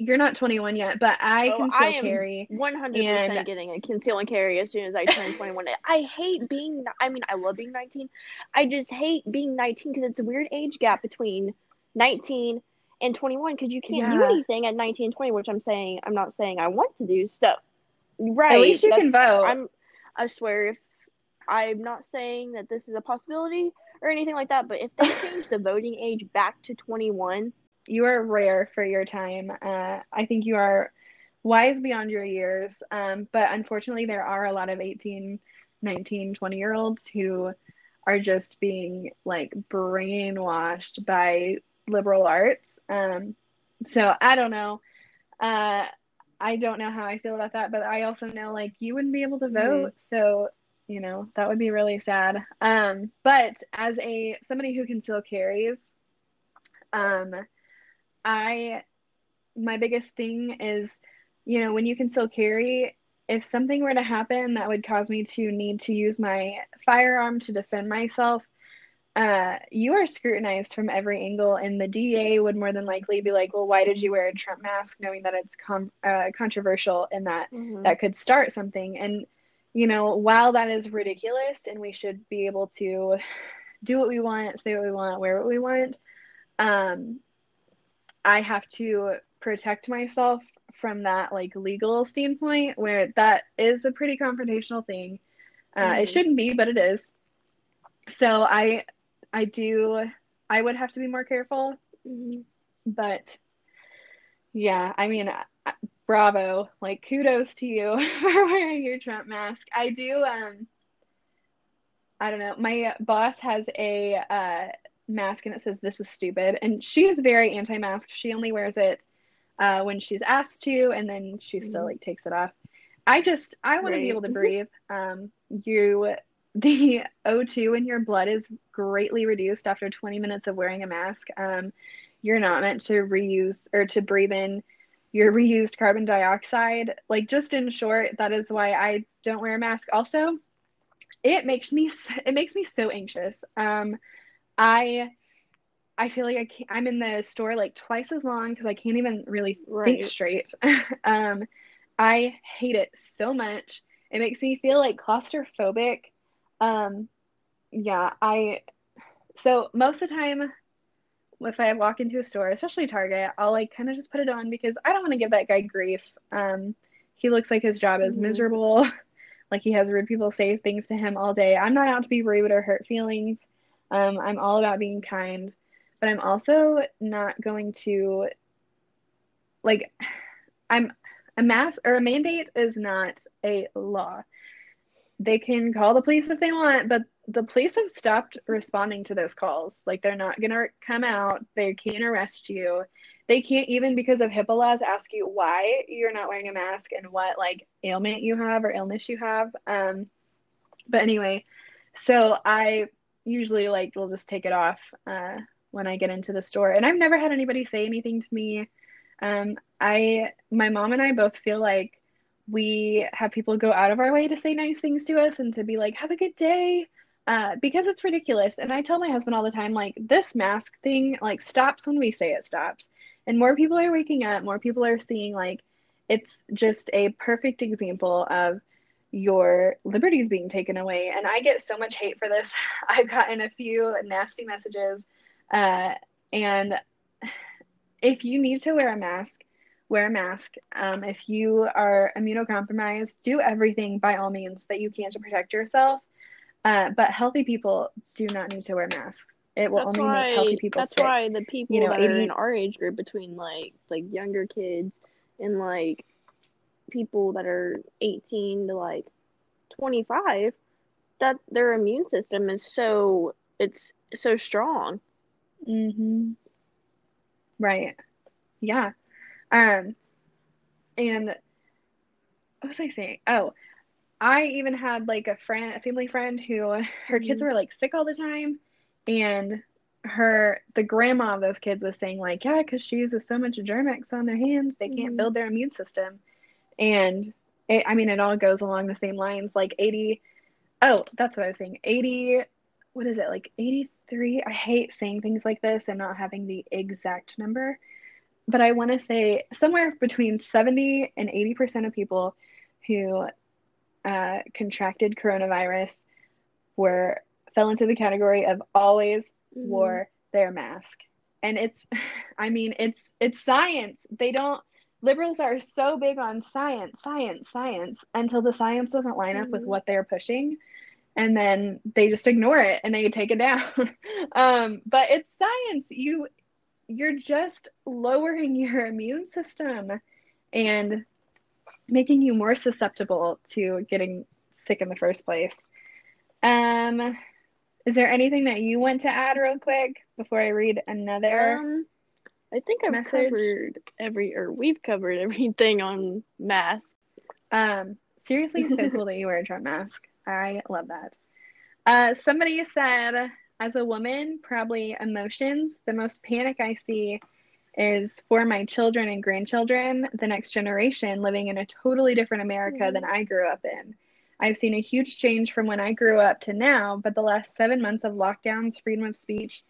you're not 21 yet, but I Oh, can I am carry. One hundred percent And- getting a conceal and carry as soon as I turn twenty one. I hate being. I mean, I love being nineteen. I just hate being nineteen because it's a weird age gap between nineteen and twenty one because you can't do anything at nineteen and twenty. Which I'm saying, I'm not saying I want to do stuff Right. At least you can vote. I'm. I swear, if I'm not saying that this is a possibility or anything like that, but if they change the voting age back to 21, you are rare for your time. Uh, I think you are wise beyond your years. Um, but unfortunately, there are a lot of 18, 19, 20 year olds who are just being like brainwashed by liberal arts. Um, so I don't know. Uh, I don't know how I feel about that, but I also know like you wouldn't be able to vote. So, you know, that would be really sad. Um, but as a somebody who conceal carries, um, I my biggest thing is, you know, when you conceal carry, if something were to happen that would cause me to need to use my firearm to defend myself, uh, you are scrutinized from every angle, and the DA would more than likely be like, "Well, why did you wear a Trump mask, knowing that it's com- uh, controversial and that that could start something?" And you know, while that is ridiculous, and we should be able to do what we want, say what we want, wear what we want, um, I have to protect myself from that like legal standpoint, where that is a pretty confrontational thing. Uh, Mhm. It shouldn't be, but it is. So I I do I would have to be more careful, Mhm. but yeah, I mean bravo, like kudos to you for wearing your Trump mask. I do um I don't know. My boss has a uh mask and it says this is stupid and she is very anti-mask. She only wears it uh when she's asked to and then she still Mhm. like takes it off. I just I want to be able to breathe. Um you the O2 in your blood is greatly reduced after 20 minutes of wearing a mask. Um, you're not meant to reuse or to breathe in your reused carbon dioxide. Like, just in short, that is why I don't wear a mask. Also, it makes me it makes me so anxious. Um, I I feel like I can't, I'm in the store like twice as long because I can't even really think straight. um, I hate it so much. It makes me feel like claustrophobic. Um, yeah, I so most of the time if I walk into a store, especially Target, I'll like kind of just put it on because I don't want to give that guy grief. Um, he looks like his job is Mhm. miserable. Like he has rude people say things to him all day. I'm not out to be rude or hurt feelings. Um, I'm all about being kind, but I'm also not going to like I'm a mask or a mandate is not a law. They can call the police if they want, but the police have stopped responding to those calls. Like they're not gonna come out. They can't arrest you. They can't even because of HIPAA laws ask you why you're not wearing a mask and what like ailment you have or illness you have. Um, but anyway, so I usually like we'll just take it off uh, when I get into the store, and I've never had anybody say anything to me. Um, I, my mom and I both feel like we have people go out of our way to say nice things to us and to be like, "Have a good day," uh, because it's ridiculous. And I tell my husband all the time, like, this mask thing like stops when we say it stops, and more people are waking up. More people are seeing like it's just a perfect example of your liberties being taken away. And I get so much hate for this. I've gotten a few nasty messages. Uh, and if you need to wear a mask, wear a mask. Um, if you are immunocompromised, do everything by all means that you can to protect yourself. Uh, but healthy people do not need to wear masks. It will That's only make healthy why. people That's sick. why the people You know, that are in our age group, between like like younger kids and like people that are 18 to like 25, that their immune system is so it's so strong. Mm-hmm. Right. Yeah. Um, and what was I saying? Oh, I even had like a friend, a family friend who her kids Mhm. were like sick all the time, and her the grandma of those kids was saying like, yeah, because she uses so much Germ-X on their hands, they can't Mhm. build their immune system, and it, I mean, it all goes along the same lines. Like eighty, oh, that's what I was saying. Eighty, what is it? Like eighty-three. I hate saying things like this and not having the exact number, but I want to say somewhere between seventy and eighty percent of people who uh, contracted coronavirus were fell into the category of always Mhm. wore their mask and it's i mean it's it's science they don't liberals are so big on science, science, science until the science doesn't line up with Mhm. what they're pushing. And then they just ignore it and they take it down. um, but it's science. You you're just lowering your immune system and making you more susceptible to getting sick in the first place. Um, is there anything that you want to add real quick before I read another? Um, I think I've message. covered every, or we've covered everything on math. Um, seriously, it's so cool that you wear a Trump mask. I love that. Uh, somebody said, as a woman, probably emotions. The most panic I see is for my children and grandchildren, the next generation living in a totally different America than I grew up in. I've seen a huge change from when I grew up to now, but the last seven months of lockdowns, freedom of speech,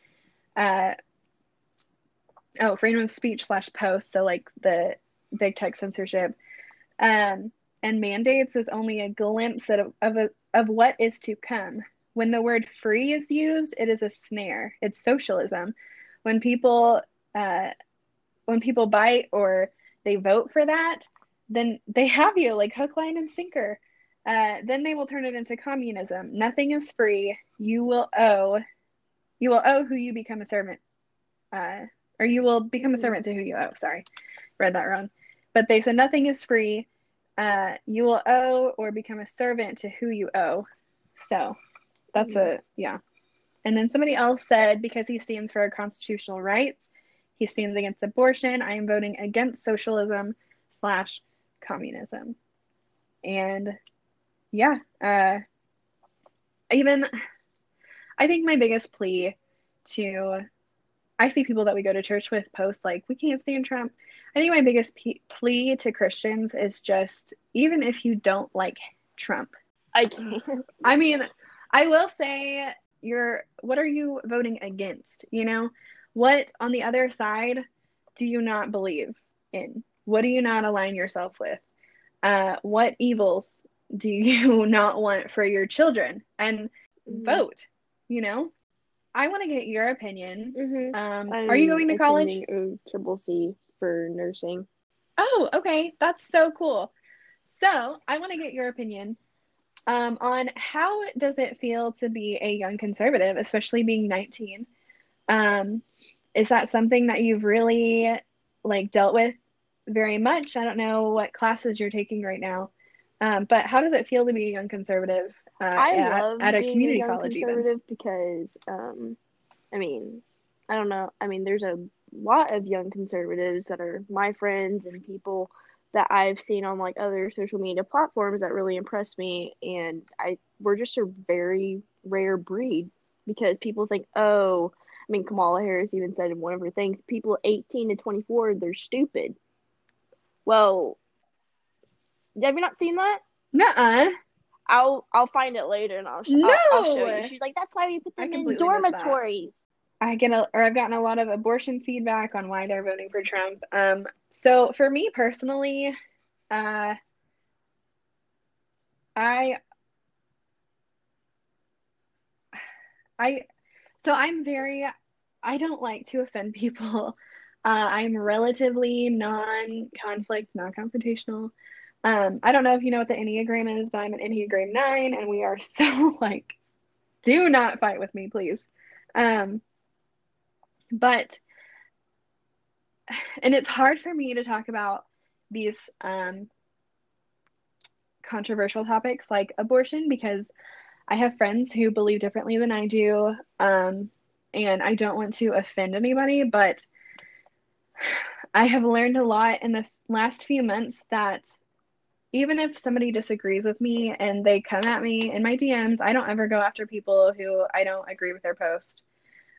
uh, oh, freedom of speech slash post, so like the big tech censorship, um, and mandates is only a glimpse of, of, a, of what is to come. When the word free is used, it is a snare. It's socialism. When people uh, when people bite or they vote for that, then they have you like hook, line, and sinker. Uh, then they will turn it into communism. Nothing is free. You will owe. You will owe who you become a servant. Uh, or you will become a servant to who you owe. Sorry, read that wrong. But they said nothing is free. Uh, you will owe or become a servant to who you owe. So that's a yeah. And then somebody else said because he stands for our constitutional rights, he stands against abortion. I am voting against socialism slash communism. And yeah, uh, even I think my biggest plea to I see people that we go to church with post like we can't stand Trump. I think my biggest pe- plea to Christians is just even if you don't like Trump. I can't. I mean, I will say you're what are you voting against? You know, what on the other side do you not believe in? What do you not align yourself with? Uh, what evils do you not want for your children? And Mhm. vote. You know, I want to get your opinion. Mhm. Um, are you going to college? triple C for nursing. Oh, okay. That's so cool. So, I want to get your opinion um, on how does it feel to be a young conservative, especially being 19. Um, is that something that you've really like dealt with very much? I don't know what classes you're taking right now, um, but how does it feel to be a young conservative uh, I at, love at a being community young college? Even conservative because, um, I mean, I don't know. I mean, there's a lot of young conservatives that are my friends and people that I've seen on like other social media platforms that really impress me, and I we're just a very rare breed because people think, oh, I mean, Kamala Harris even said in one of her things, people 18 to 24, they're stupid. Well, have you not seen that? Nuh-uh. I'll I'll find it later and I'll, sh- I'll, I'll show No! you. She's like, that's why we put them in dormitories. I get a, or I've gotten a lot of abortion feedback on why they're voting for Trump. Um, so for me personally, uh, I, I, so I'm very, I don't like to offend people. Uh, I'm relatively non-conflict, non-confrontational. Um, I don't know if you know what the Enneagram is, but I'm an Enneagram 9, and we are so like, do not fight with me, please. Um, but and it's hard for me to talk about these um, controversial topics like abortion because I have friends who believe differently than I do, um, and I don't want to offend anybody, but I have learned a lot in the last few months that even if somebody disagrees with me and they come at me in my DMs, I don't ever go after people who I don't agree with their post.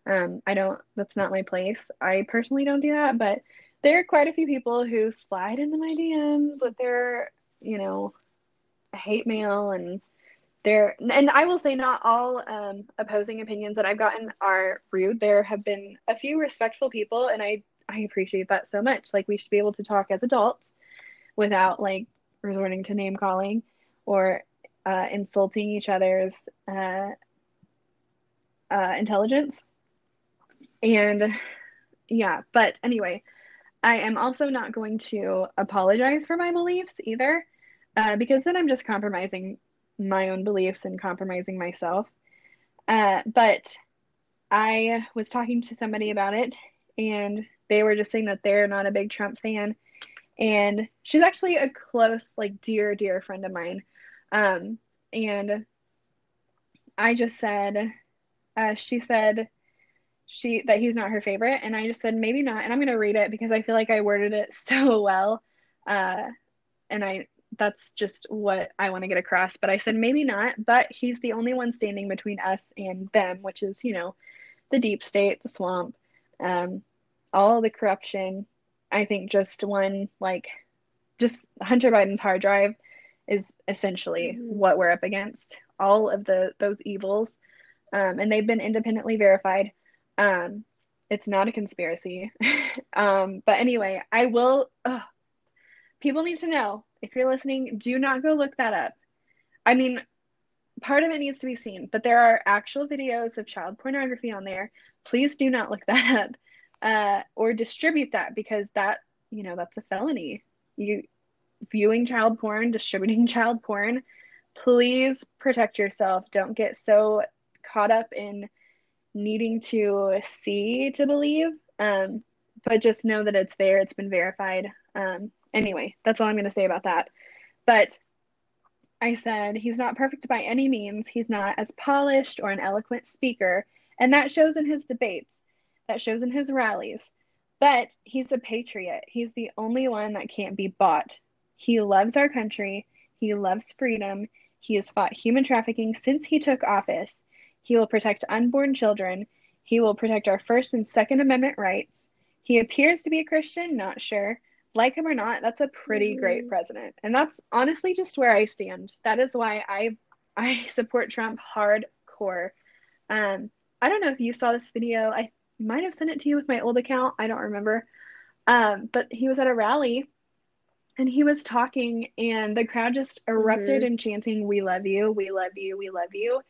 Um, I don't, that's not my place. I personally don't do that, but there are quite a few people who slide into my DMs with their, you know, hate mail and their, and I will say not all um, opposing opinions that I've gotten are rude. There have been a few respectful people, and I, I appreciate that so much. Like, we should be able to talk as adults without like resorting to name calling or uh, insulting each other's uh, uh, intelligence. And yeah, but anyway, I am also not going to apologize for my beliefs either, uh, because then I'm just compromising my own beliefs and compromising myself. Uh, but I was talking to somebody about it, and they were just saying that they're not a big Trump fan. And she's actually a close, like, dear, dear friend of mine. Um, and I just said, uh, she said she that he's not her favorite, and I just said maybe not, and I'm gonna read it because I feel like I worded it so well, uh, and I that's just what I want to get across. But I said maybe not, but he's the only one standing between us and them, which is you know the deep state, the swamp, um, all the corruption. I think just one like just Hunter Biden's hard drive is essentially mm-hmm. what we're up against. All of the those evils, um, and they've been independently verified. Um, it's not a conspiracy. um, but anyway, I will. Ugh, people need to know if you're listening, do not go look that up. I mean, part of it needs to be seen, but there are actual videos of child pornography on there. Please do not look that up uh, or distribute that because that, you know, that's a felony. You viewing child porn, distributing child porn. Please protect yourself. Don't get so caught up in needing to see to believe. Um, but just know that it's there. It's been verified. Um, anyway, that's all I'm going to say about that. But I said he's not perfect by any means. He's not as polished or an eloquent speaker, and that shows in his debates. That shows in his rallies. But he's a patriot. He's the only one that can't be bought. He loves our country. He loves freedom. He has fought human trafficking since he took office. He will protect unborn children. He will protect our First and Second Amendment rights. He appears to be a Christian, not sure. Like him or not, that's a pretty mm-hmm. great president. And that's honestly just where I stand. That is why I I support Trump hardcore. Um, I don't know if you saw this video. I might have sent it to you with my old account. I don't remember. Um, but he was at a rally and he was talking and the crowd just erupted mm-hmm. chanting we love you we love you we love you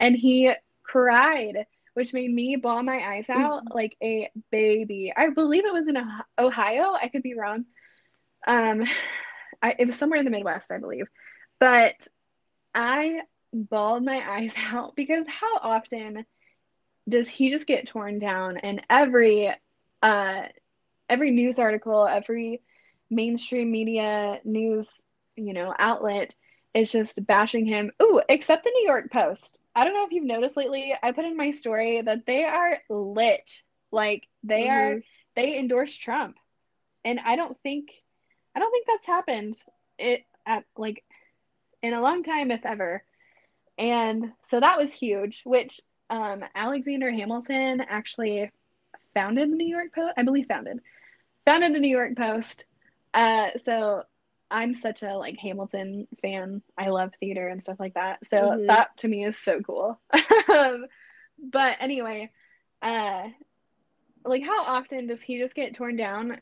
and he cried which made me bawl my eyes out mm-hmm. like a baby. I believe it was in Ohio. I could be wrong. Um, I, it was somewhere in the Midwest, I believe. But I bawled my eyes out because how often does he just get torn down and every uh every news article, every mainstream media news, you know, outlet is just bashing him. Ooh, except the New York Post. I don't know if you've noticed lately, I put in my story that they are lit. Like they mm-hmm. are they endorse Trump. And I don't think I don't think that's happened it at like in a long time if ever. And so that was huge, which um, Alexander Hamilton actually founded the New York Post, I believe founded. Founded the New York Post. Uh, so I'm such a like Hamilton fan. I love theater and stuff like that. So mm-hmm. that to me is so cool. um, but anyway, uh like how often does he just get torn down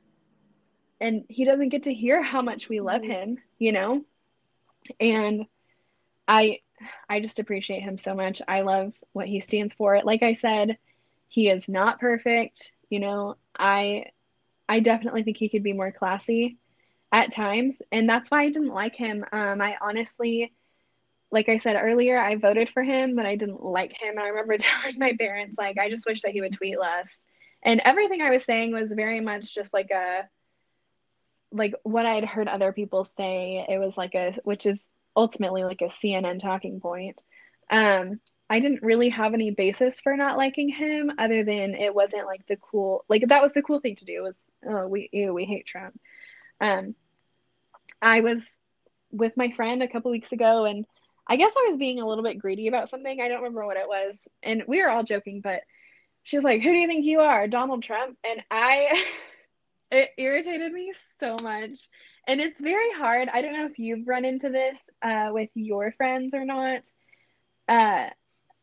and he doesn't get to hear how much we love mm-hmm. him, you know? And I I just appreciate him so much. I love what he stands for. Like I said, he is not perfect, you know. I I definitely think he could be more classy at times, and that's why I didn't like him. Um, I honestly, like I said earlier, I voted for him, but I didn't like him. And I remember telling my parents, like, I just wish that he would tweet less. And everything I was saying was very much just like a, like what I'd heard other people say. It was like a, which is ultimately like a CNN talking point. Um, I didn't really have any basis for not liking him other than it wasn't like the cool, like that was the cool thing to do was, oh, we, ew, we hate Trump. Um, I was with my friend a couple weeks ago and I guess I was being a little bit greedy about something. I don't remember what it was. And we were all joking, but she was like, Who do you think you are? Donald Trump? And I, it irritated me so much. And it's very hard. I don't know if you've run into this uh, with your friends or not. Uh,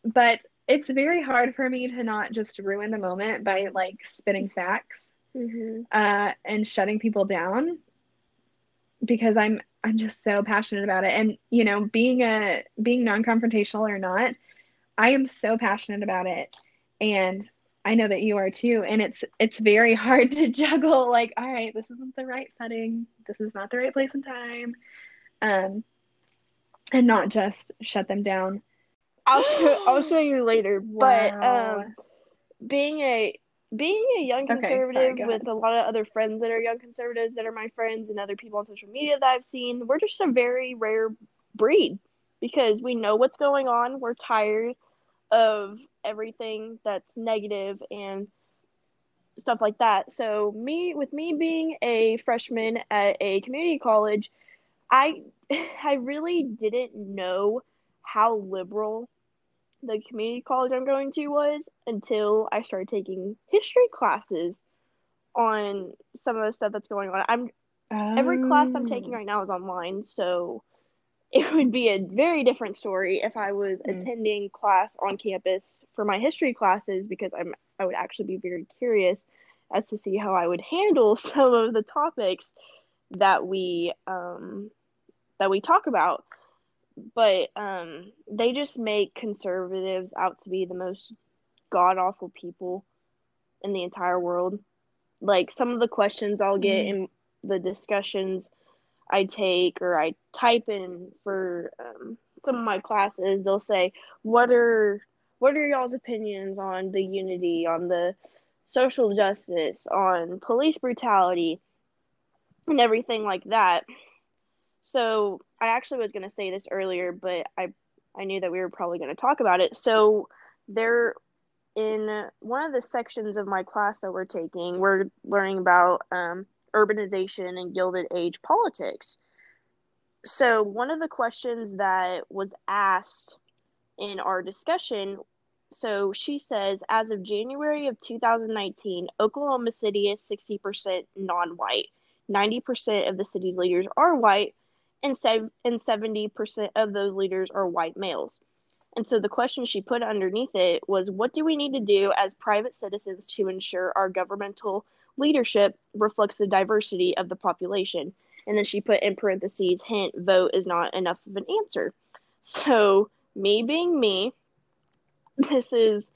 but it's very hard for me to not just ruin the moment by like spitting facts mm-hmm. uh, and shutting people down because I'm I'm just so passionate about it. And you know, being a being non-confrontational or not, I am so passionate about it. And I know that you are too, and it's it's very hard to juggle. Like, all right, this isn't the right setting. This is not the right place and time, um, and not just shut them down. I'll show I'll show you later. Wow. But um, being a being a young conservative okay, sorry, with a lot of other friends that are young conservatives that are my friends and other people on social media that I've seen, we're just a very rare breed because we know what's going on. We're tired of everything that's negative and stuff like that. So me with me being a freshman at a community college, I I really didn't know how liberal the community college I'm going to was until I started taking history classes on some of the stuff that's going on. I'm oh. every class I'm taking oh. right now is online, so it would be a very different story if I was mm. attending class on campus for my history classes because I'm I would actually be very curious as to see how I would handle some of the topics that we um that we talk about but um, they just make conservatives out to be the most god awful people in the entire world. Like some of the questions I'll get mm. in the discussions I take or I type in for um, some of my classes, they'll say, "What are what are y'all's opinions on the unity, on the social justice, on police brutality, and everything like that?" So I actually was going to say this earlier, but I I knew that we were probably going to talk about it. So there in one of the sections of my class that we're taking, we're learning about um, urbanization and Gilded Age politics. So one of the questions that was asked in our discussion so she says as of January of 2019, Oklahoma City is 60% non-white. 90% of the city's leaders are white, and and 70% of those leaders are white males. And so the question she put underneath it was what do we need to do as private citizens to ensure our governmental leadership reflects the diversity of the population? And then she put in parentheses, hint, vote is not enough of an answer. So, me being me, this is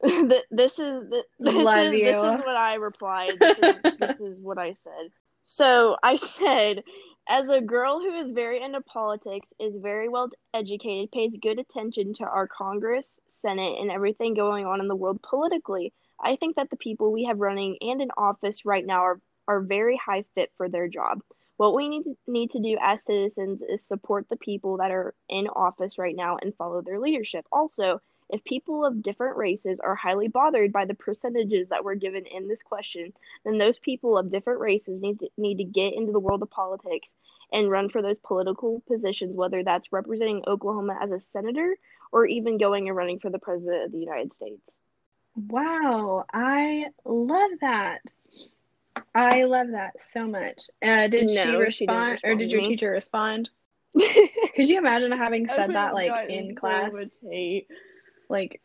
this is this, Love is, you. this is what I replied. This is, this is what I said. So I said as a girl who is very into politics, is very well educated, pays good attention to our Congress, Senate, and everything going on in the world politically, I think that the people we have running and in office right now are, are very high fit for their job. What we need to, need to do as citizens is support the people that are in office right now and follow their leadership. Also, if people of different races are highly bothered by the percentages that were given in this question, then those people of different races need to, need to get into the world of politics and run for those political positions, whether that's representing Oklahoma as a senator or even going and running for the president of the United States. Wow, I love that. I love that so much. Uh, did no, she respond, she or did your teacher respond? Could you imagine having said that like in class? Like,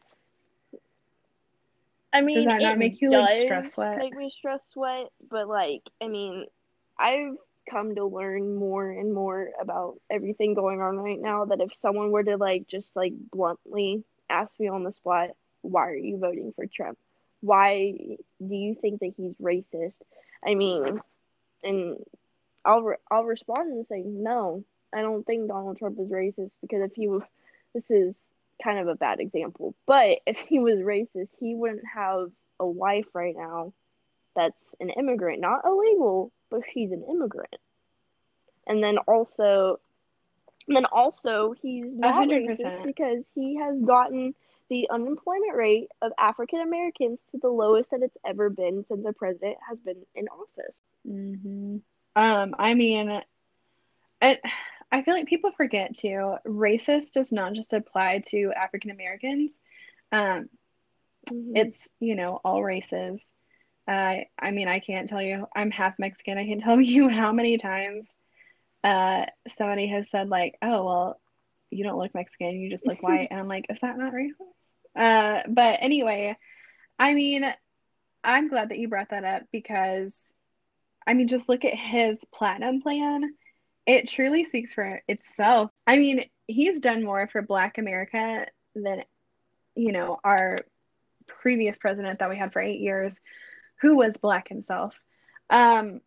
I mean, does that not make you like stress sweat? Make me stress sweat, but like, I mean, I've come to learn more and more about everything going on right now. That if someone were to like just like bluntly ask me on the spot, why are you voting for Trump? Why do you think that he's racist? I mean, and I'll re- I'll respond and say no. I don't think Donald Trump is racist because if he this is kind of a bad example. But if he was racist, he wouldn't have a wife right now that's an immigrant, not illegal, but he's an immigrant. And then also and then also he's not 100%. racist because he has gotten the unemployment rate of African Americans to the lowest that it's ever been since a president has been in office. Mm-hmm. Um, I mean, it, I feel like people forget too. Racist does not just apply to African Americans. Um, mm-hmm. It's you know all races. Uh, I mean, I can't tell you. I'm half Mexican. I can't tell you how many times uh, somebody has said like, "Oh, well, you don't look Mexican. You just look white," and I'm like, "Is that not racist?" Uh, but anyway, I mean, I'm glad that you brought that up because, I mean, just look at his platinum plan it truly speaks for itself. I mean, he's done more for Black America than, you know, our previous president that we had for eight years, who was black himself. Um,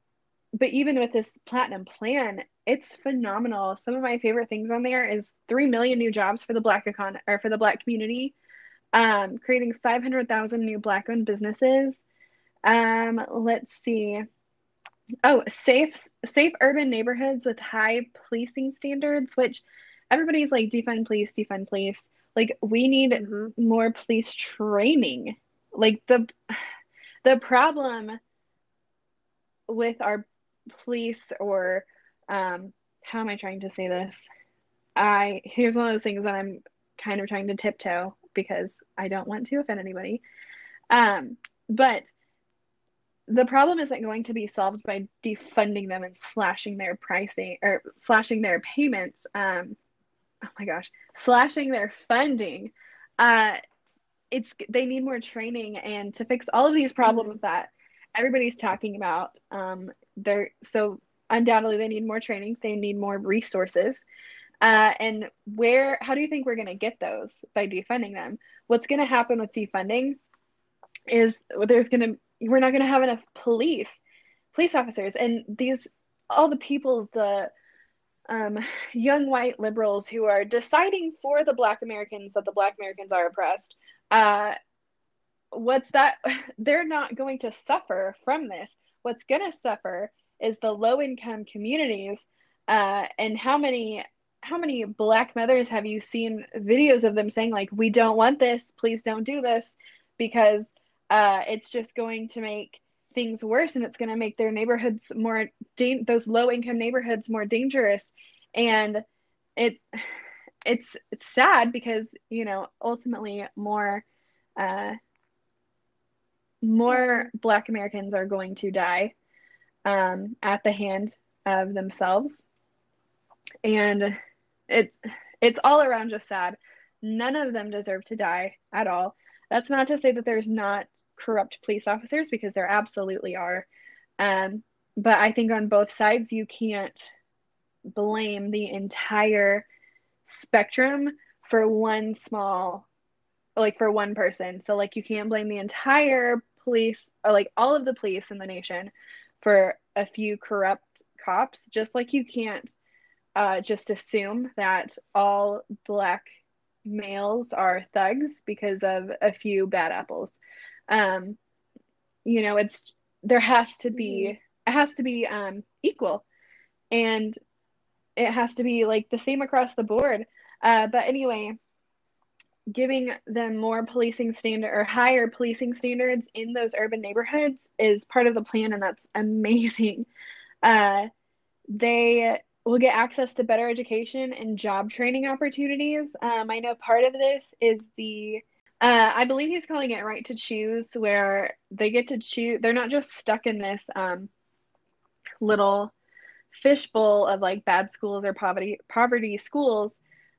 but even with this platinum plan, it's phenomenal. Some of my favorite things on there is three million new jobs for the black econ or for the black community, um, creating five hundred thousand new black-owned businesses. Um, let's see. Oh, safe safe urban neighborhoods with high policing standards, which everybody's like defund police, defund police. Like we need mm-hmm. more police training. Like the the problem with our police or um how am I trying to say this? I here's one of those things that I'm kind of trying to tiptoe because I don't want to offend anybody. Um, but the problem isn't going to be solved by defunding them and slashing their pricing or slashing their payments. Um, oh my gosh, slashing their funding. Uh, it's they need more training and to fix all of these problems mm-hmm. that everybody's talking about. Um, they're so undoubtedly they need more training. They need more resources. Uh, and where? How do you think we're going to get those by defunding them? What's going to happen with defunding is there's going to we're not going to have enough police police officers and these all the people's the um, young white liberals who are deciding for the black americans that the black americans are oppressed uh, what's that they're not going to suffer from this what's going to suffer is the low income communities uh, and how many how many black mothers have you seen videos of them saying like we don't want this please don't do this because uh, it's just going to make things worse and it's going to make their neighborhoods more da- those low income neighborhoods more dangerous. And it it's it's sad because you know ultimately more uh, more black americans are going to die um, at the hand of themselves and it's it's all around just sad none of them deserve to die at all that's not to say that there's not corrupt police officers because there absolutely are. Um, but I think on both sides, you can't blame the entire spectrum for one small, like for one person. So, like, you can't blame the entire police, or like all of the police in the nation for a few corrupt cops, just like you can't uh, just assume that all black males are thugs because of a few bad apples. Um you know it's there has to be mm-hmm. it has to be um equal. And it has to be like the same across the board. Uh but anyway giving them more policing standard or higher policing standards in those urban neighborhoods is part of the plan and that's amazing uh they will get access to better education and job training opportunities um, i know part of this is the uh, I believe he's calling it right to choose, where they get to choose. They're not just stuck in this um, little fishbowl of like bad schools or poverty poverty schools.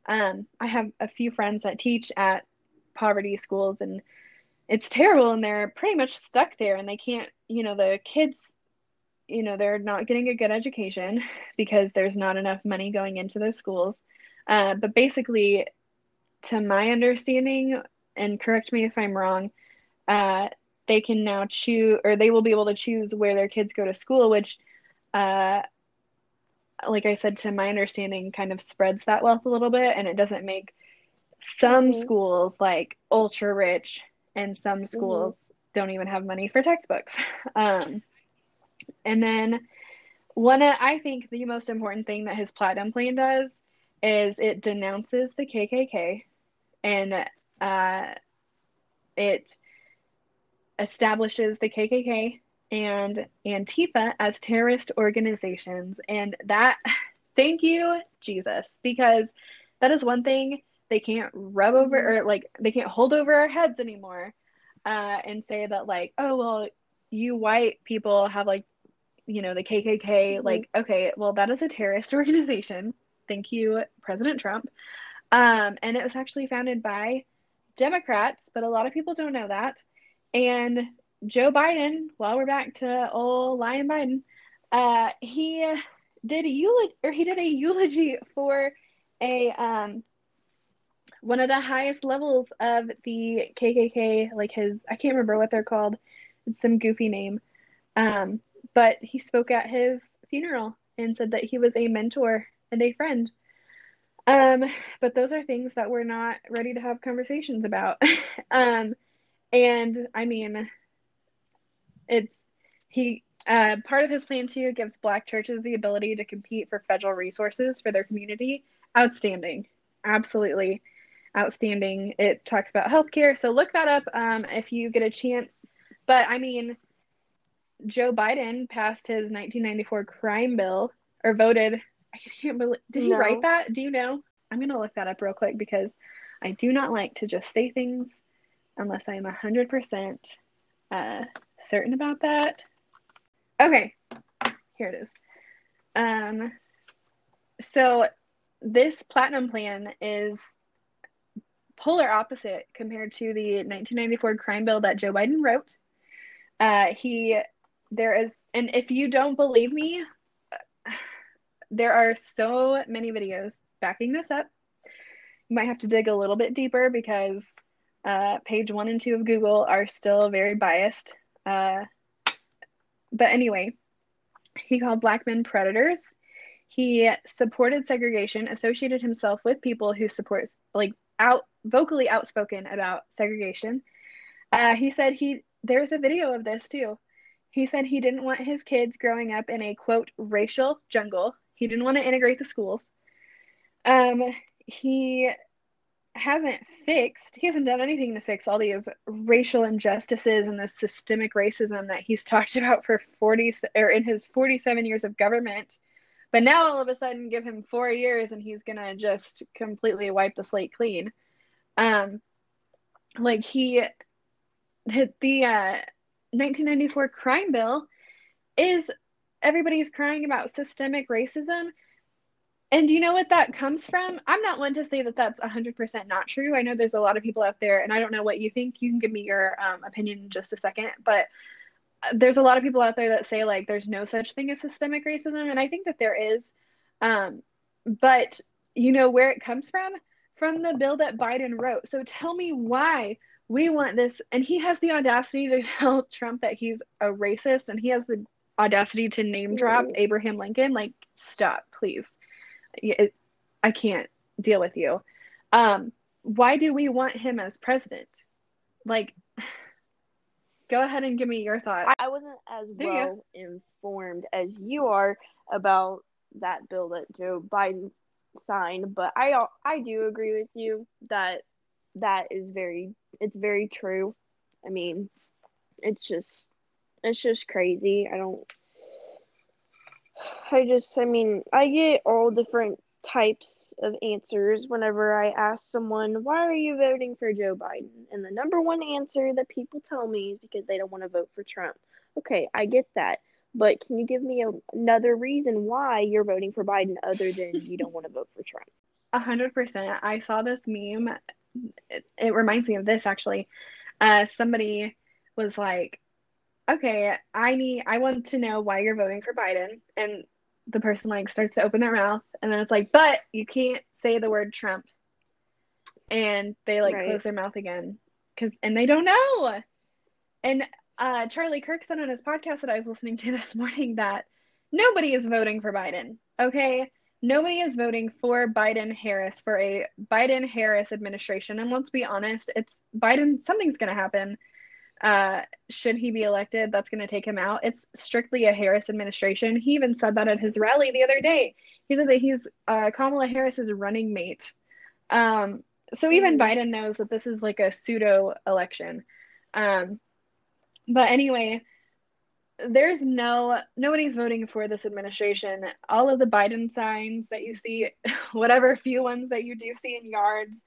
Um, I have a few friends that teach at poverty schools, and it's terrible, and they're pretty much stuck there, and they can't. You know, the kids. You know, they're not getting a good education because there's not enough money going into those schools. Uh, but basically, to my understanding, and correct me if I'm wrong, uh, they can now choose, or they will be able to choose where their kids go to school, which, uh, like I said, to my understanding, kind of spreads that wealth a little bit, and it doesn't make some mm-hmm. schools like ultra rich, and some schools mm-hmm. don't even have money for textbooks. Um, and then one, I think the most important thing that his platinum plan does is it denounces the KKK and uh, it establishes the KKK and Antifa as terrorist organizations. And that, thank you, Jesus, because that is one thing they can't rub over or like they can't hold over our heads anymore uh, and say that, like, oh, well, you white people have like, you know, the KKK. Mm-hmm. Like, okay, well, that is a terrorist organization. Thank you, President Trump. Um, and it was actually founded by Democrats, but a lot of people don't know that. And Joe Biden, while we're back to old Lion Biden, uh, he did a eulogy or he did a eulogy for a um one of the highest levels of the KKK, like his, I can't remember what they're called. It's some goofy name. Um, but he spoke at his funeral and said that he was a mentor and a friend. Um, but those are things that we're not ready to have conversations about. um, and I mean, it's he uh, part of his plan too gives black churches the ability to compete for federal resources for their community. Outstanding, absolutely outstanding. It talks about healthcare, so look that up um, if you get a chance. But I mean, Joe Biden passed his 1994 crime bill or voted. I can't believe. Did he no. write that? Do you know? I'm gonna look that up real quick because I do not like to just say things unless I am hundred percent uh, certain about that. Okay, here it is. Um, so this platinum plan is polar opposite compared to the 1994 crime bill that Joe Biden wrote. Uh, he, there is, and if you don't believe me, there are so many videos backing this up. You might have to dig a little bit deeper because uh, page one and two of Google are still very biased. Uh, but anyway, he called black men predators. He supported segregation, associated himself with people who support like out vocally outspoken about segregation. Uh, he said he there's a video of this too. He said he didn't want his kids growing up in a quote racial jungle. He didn't want to integrate the schools. Um, he hasn't fixed, he hasn't done anything to fix all these racial injustices and the systemic racism that he's talked about for 40 or in his 47 years of government. But now all of a sudden give him 4 years and he's going to just completely wipe the slate clean. Um like he hit the uh 1994 crime bill is everybody's crying about systemic racism and you know what that comes from? I'm not one to say that that's 100% not true. I know there's a lot of people out there, and I don't know what you think. You can give me your um, opinion in just a second. But uh, there's a lot of people out there that say, like, there's no such thing as systemic racism. And I think that there is. Um, but you know where it comes from? From the bill that Biden wrote. So tell me why we want this. And he has the audacity to tell Trump that he's a racist, and he has the audacity to name drop Abraham Lincoln. Like, stop, please it, I can't deal with you. Um, why do we want him as president? Like, go ahead and give me your thoughts. I wasn't as do well informed as you are about that bill that Joe Biden signed, but I I do agree with you that that is very it's very true. I mean, it's just it's just crazy. I don't I just, I mean, I get all different types of answers whenever I ask someone, why are you voting for Joe Biden? And the number one answer that people tell me is because they don't want to vote for Trump. Okay, I get that. But can you give me a, another reason why you're voting for Biden other than you don't want to vote for Trump? A hundred percent. I saw this meme. It, it reminds me of this actually. Uh, somebody was like, okay, I need, I want to know why you're voting for Biden. And the person like starts to open their mouth and then it's like, but you can't say the word Trump. And they like right. close their mouth again because, and they don't know. And uh, Charlie Kirk said on his podcast that I was listening to this morning that nobody is voting for Biden. Okay. Nobody is voting for Biden Harris for a Biden Harris administration. And let's be honest, it's Biden, something's going to happen uh, should he be elected, that's going to take him out. It's strictly a Harris administration. He even said that at his rally the other day. He said that he's uh, Kamala Harris's running mate. Um, so even mm. Biden knows that this is like a pseudo election. Um, but anyway, there's no nobody's voting for this administration. All of the Biden signs that you see, whatever few ones that you do see in yards,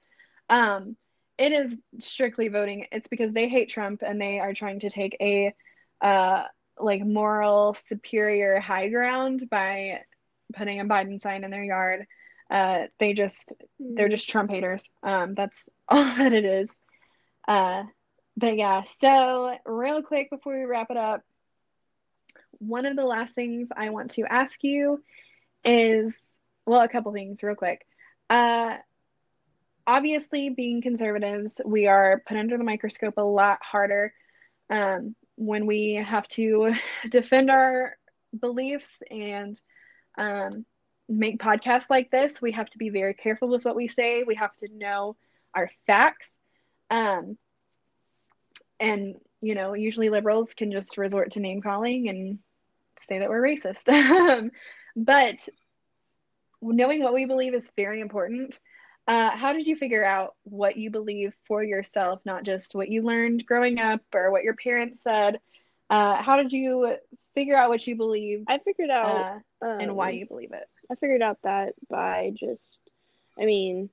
um, it is strictly voting. It's because they hate Trump and they are trying to take a uh, like moral superior high ground by putting a Biden sign in their yard. Uh, they just they're just Trump haters. Um, that's all that it is. Uh, but yeah, so real quick before we wrap it up, one of the last things I want to ask you is well, a couple things real quick. Uh, obviously, being conservatives, we are put under the microscope a lot harder um, when we have to defend our beliefs and um, make podcasts like this. We have to be very careful with what we say. We have to know our facts. Um, and, you know, usually liberals can just resort to name calling and say that we're racist. Um, but knowing what we believe is very important. Uh, how did you figure out what you believe for yourself, not just what you learned growing up or what your parents said? Uh, how did you figure out what you believe? I figured out uh, um, and why you believe it. I figured out that by just, I mean,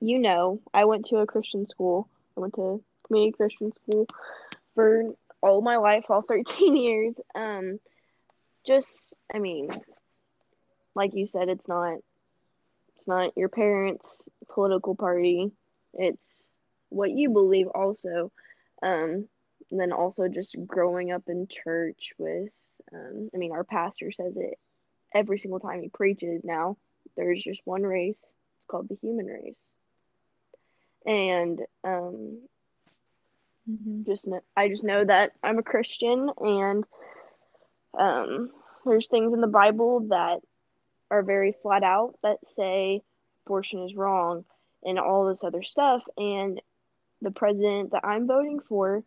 you know, I went to a Christian school. I went to community Christian school for all my life, all 13 years. Um, just, I mean, like you said, it's not, it's not your parents' political party. It's what you believe also. Um, and then also just growing up in church with, um, I mean, our pastor says it every single time he preaches now. There's just one race. It's called the human race. And um, Mm-hmm. Just know, I just know that I'm a Christian, and um, there's things in the Bible that are very flat out that say abortion is wrong and all this other stuff. And the president that I'm voting for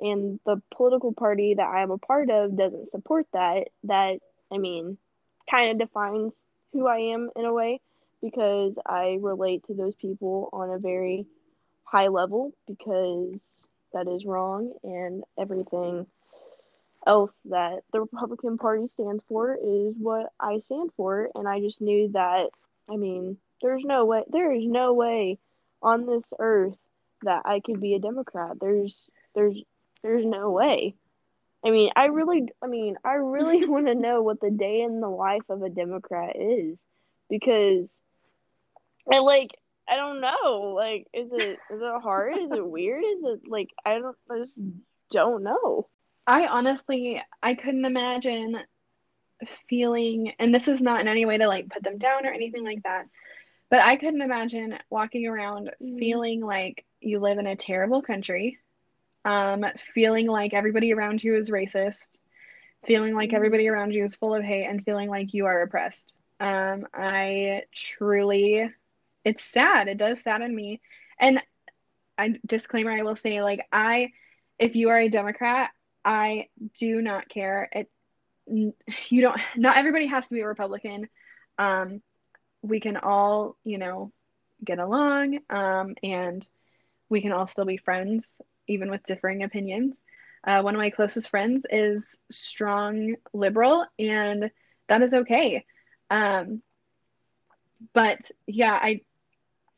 and the political party that I'm a part of doesn't support that. That, I mean, kind of defines who I am in a way because I relate to those people on a very high level because that is wrong and everything else that the Republican Party stands for is what I stand for and I just knew that I mean there's no way there is no way on this earth that I could be a Democrat. There's there's there's no way. I mean, I really I mean, I really want to know what the day in the life of a Democrat is because I like I don't know. Like, is it is it hard? is it weird? Is it like I don't I just don't know. I honestly I couldn't imagine feeling and this is not in any way to like put them down or anything like that. But I couldn't imagine walking around mm-hmm. feeling like you live in a terrible country, um, feeling like everybody around you is racist, feeling like mm-hmm. everybody around you is full of hate, and feeling like you are oppressed. Um, I truly it's sad. It does sadden me. And I disclaimer I will say like I if you are a Democrat, I do not care. It you don't not everybody has to be a Republican. Um we can all, you know, get along um and we can all still be friends even with differing opinions. Uh, one of my closest friends is strong liberal and that is okay. Um but yeah, I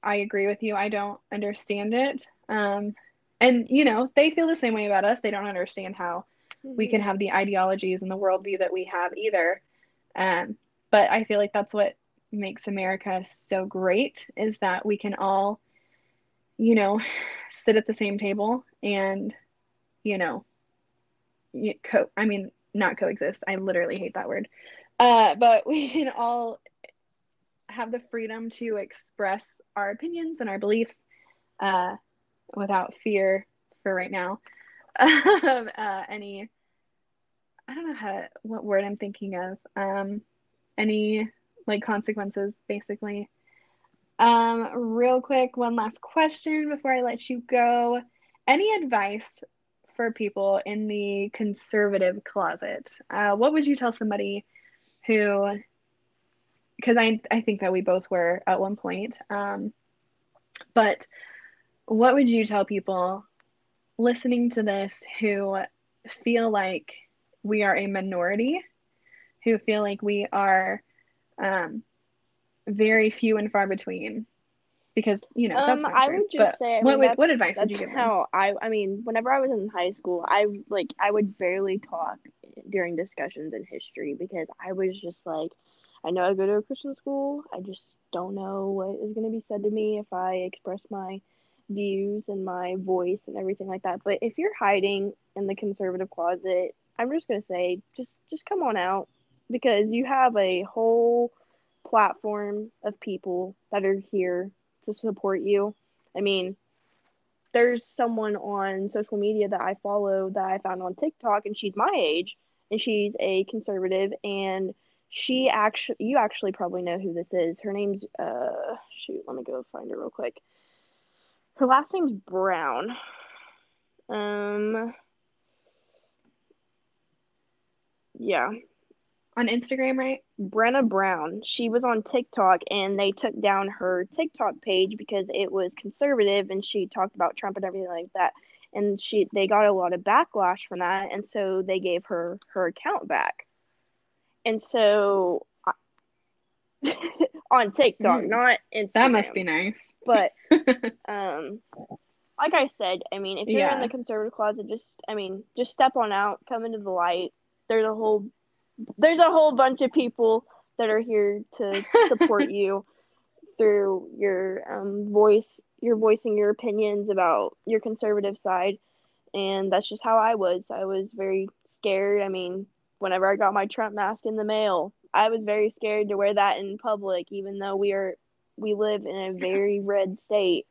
I agree with you. I don't understand it. Um, and you know, they feel the same way about us. They don't understand how mm-hmm. we can have the ideologies and the worldview that we have either. Um, but I feel like that's what makes America so great is that we can all, you know, sit at the same table and, you know, co- I mean, not coexist. I literally hate that word. Uh, but we can all have the freedom to express our opinions and our beliefs uh, without fear for right now of uh, any I don't know how what word I'm thinking of um, any like consequences basically. Um, real quick, one last question before I let you go. Any advice for people in the conservative closet? Uh, what would you tell somebody who because I I think that we both were at one point. Um, but what would you tell people listening to this who feel like we are a minority, who feel like we are um, very few and far between? Because you know that's um, I would just but say. I what, mean, what advice would you give? How them? I I mean, whenever I was in high school, I like I would barely talk during discussions in history because I was just like I know I go to a Christian school. I just don't know what is going to be said to me if I express my views and my voice and everything like that. But if you're hiding in the conservative closet, I'm just going to say just just come on out because you have a whole platform of people that are here to support you. I mean, there's someone on social media that I follow that I found on TikTok, and she's my age, and she's a conservative, and she actually, you actually probably know who this is. Her name's, uh, shoot, let me go find her real quick. Her last name's Brown. Um, yeah, On Instagram, right? Brenna Brown. She was on TikTok and they took down her TikTok page because it was conservative and she talked about Trump and everything like that. And she they got a lot of backlash from that and so they gave her her account back. And so on TikTok, Mm. not Instagram. That must be nice. But um like I said, I mean, if you're Yeah. in the conservative closet, just I mean, just step on out, come into the light. There's a whole there's a whole bunch of people that are here to support you through your um, voice, you're voicing your opinions about your conservative side. And that's just how I was. I was very scared. I mean, whenever I got my Trump mask in the mail, I was very scared to wear that in public, even though we are we live in a very red state.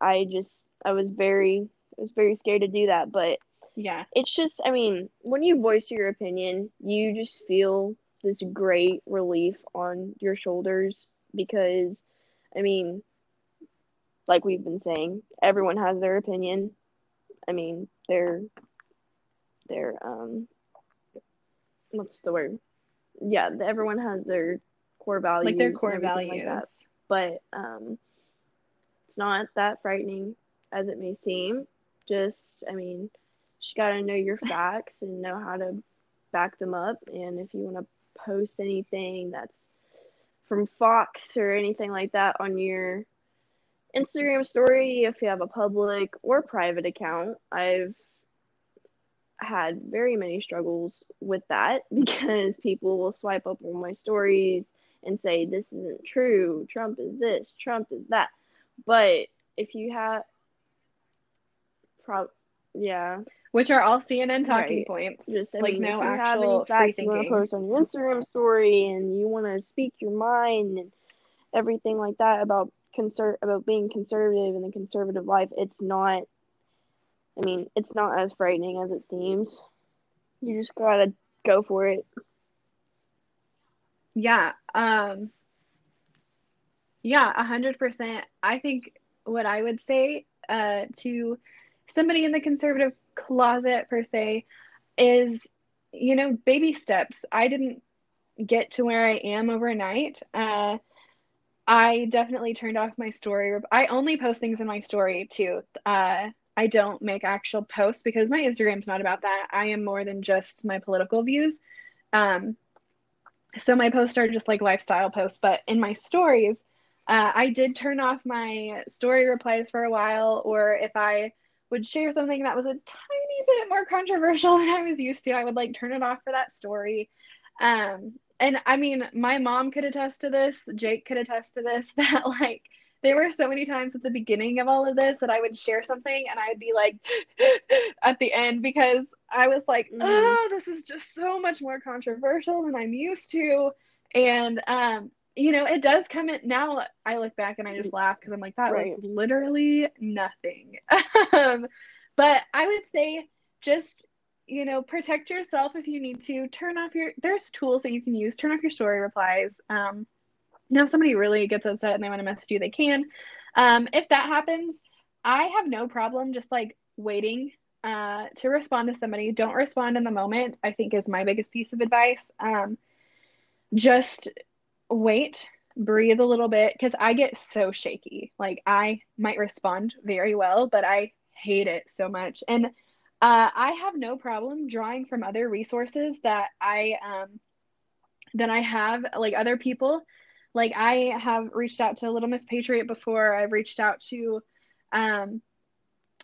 I just I was very I was very scared to do that, but yeah. it's just I mean, when you voice your opinion, you just feel this great relief on your shoulders because I mean, like we've been saying, everyone has their opinion. I mean, they're they're um what's the word? Yeah, everyone has their core values. Like their core values. like that. But um it's not that frightening as it may seem. Just I mean, you got to know your facts and know how to back them up and if you want to post anything that's from Fox or anything like that on your Instagram story if you have a public or private account. I've had very many struggles with that because people will swipe up on my stories and say this isn't true, Trump is this, Trump is that. But if you have prob yeah, Which are all CNN talking Right. points. just I like mean, no if you have actual any facts you want to post on your Instagram story and you want to speak your mind and everything like that about conser- about being conservative and the conservative life, it's not. I mean, it's not as frightening as it seems. You just gotta go for it. Yeah. Um yeah, a hundred percent. I think what I would say uh to somebody in the conservative closet per se is, you know, baby steps. I didn't get to where I am overnight. Uh I definitely turned off my story. I only post things in my story too. Uh I don't make actual posts because my Instagram's not about that. I am more than just my political views. Um so my posts are just like lifestyle posts, but in my stories, uh, I did turn off my story replies for a while, or if I would share something that was a tiny bit more controversial than I was used to, I would like turn it off for that story. Um, and I mean, my mom could attest to this, Jake could attest to this, that like there were so many times at the beginning of all of this that I would share something and I'd be like at the end because I was like, Mhm. oh, this is just so much more controversial than I'm used to. And, um, you know, it does come in now. I look back and I just laugh because I'm like, that Right. was literally nothing. um, but I would say just, you know, protect yourself if you need to. Turn off your, there's tools that you can use. Turn off your story replies. Um, now, if somebody really gets upset and they want to message you, they can. Um, if that happens, I have no problem just like waiting uh, to respond to somebody. Don't respond in the moment, I think is my biggest piece of advice. Um, just wait, breathe a little bit because I get so shaky. Like I might respond very well, but I hate it so much. And uh, I have no problem drawing from other resources that I um, that I have, like other people. Like I have reached out to Little Miss Patriot before. I've reached out to um,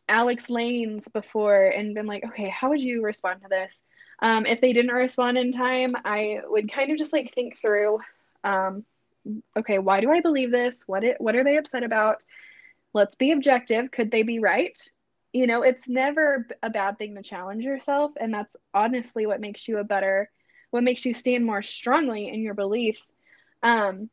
Alex Lanes before and been like, okay, how would you respond to this? Um, if they didn't respond in time, I would kind of just like think through, um, okay, why do I believe this? What it, what are they upset about? Let's be objective. Could they be right? You know, it's never a bad thing to challenge yourself, and that's honestly what makes you a better, what makes you stand more strongly in your beliefs. Um,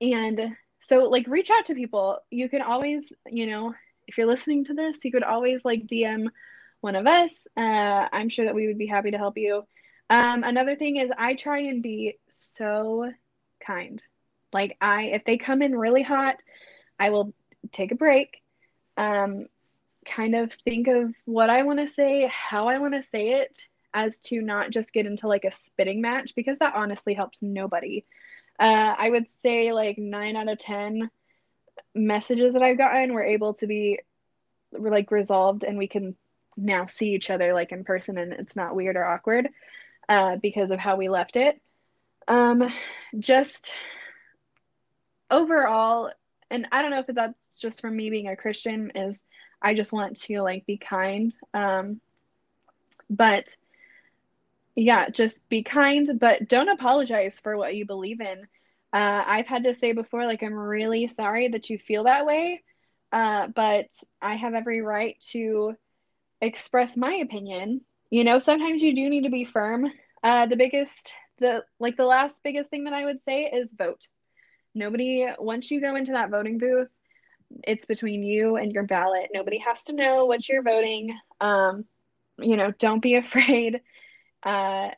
and so like reach out to people. You can always, you know, if you're listening to this, you could always like DM one of us. Uh, I'm sure that we would be happy to help you. Um, another thing is I try and be so kind. Like I, if they come in really hot, I will take a break. Um, kind of think of what I want to say, how I want to say it, as to not just get into like a spitting match because that honestly helps nobody. Uh, I would say like nine out of ten messages that I've gotten were able to be like resolved, and we can now see each other like in person, and it's not weird or awkward uh, because of how we left it. Um, just overall, and I don't know if that's just from me being a Christian, is I just want to like be kind. Um, but yeah, just be kind, but don't apologize for what you believe in. Uh, I've had to say before, like, I'm really sorry that you feel that way, uh, but I have every right to express my opinion. You know, sometimes you do need to be firm. Uh, the biggest, the like, the last biggest thing that I would say is vote. Nobody, once you go into that voting booth, it's between you and your ballot. Nobody has to know what you're voting. Um, you know, don't be afraid. Uh,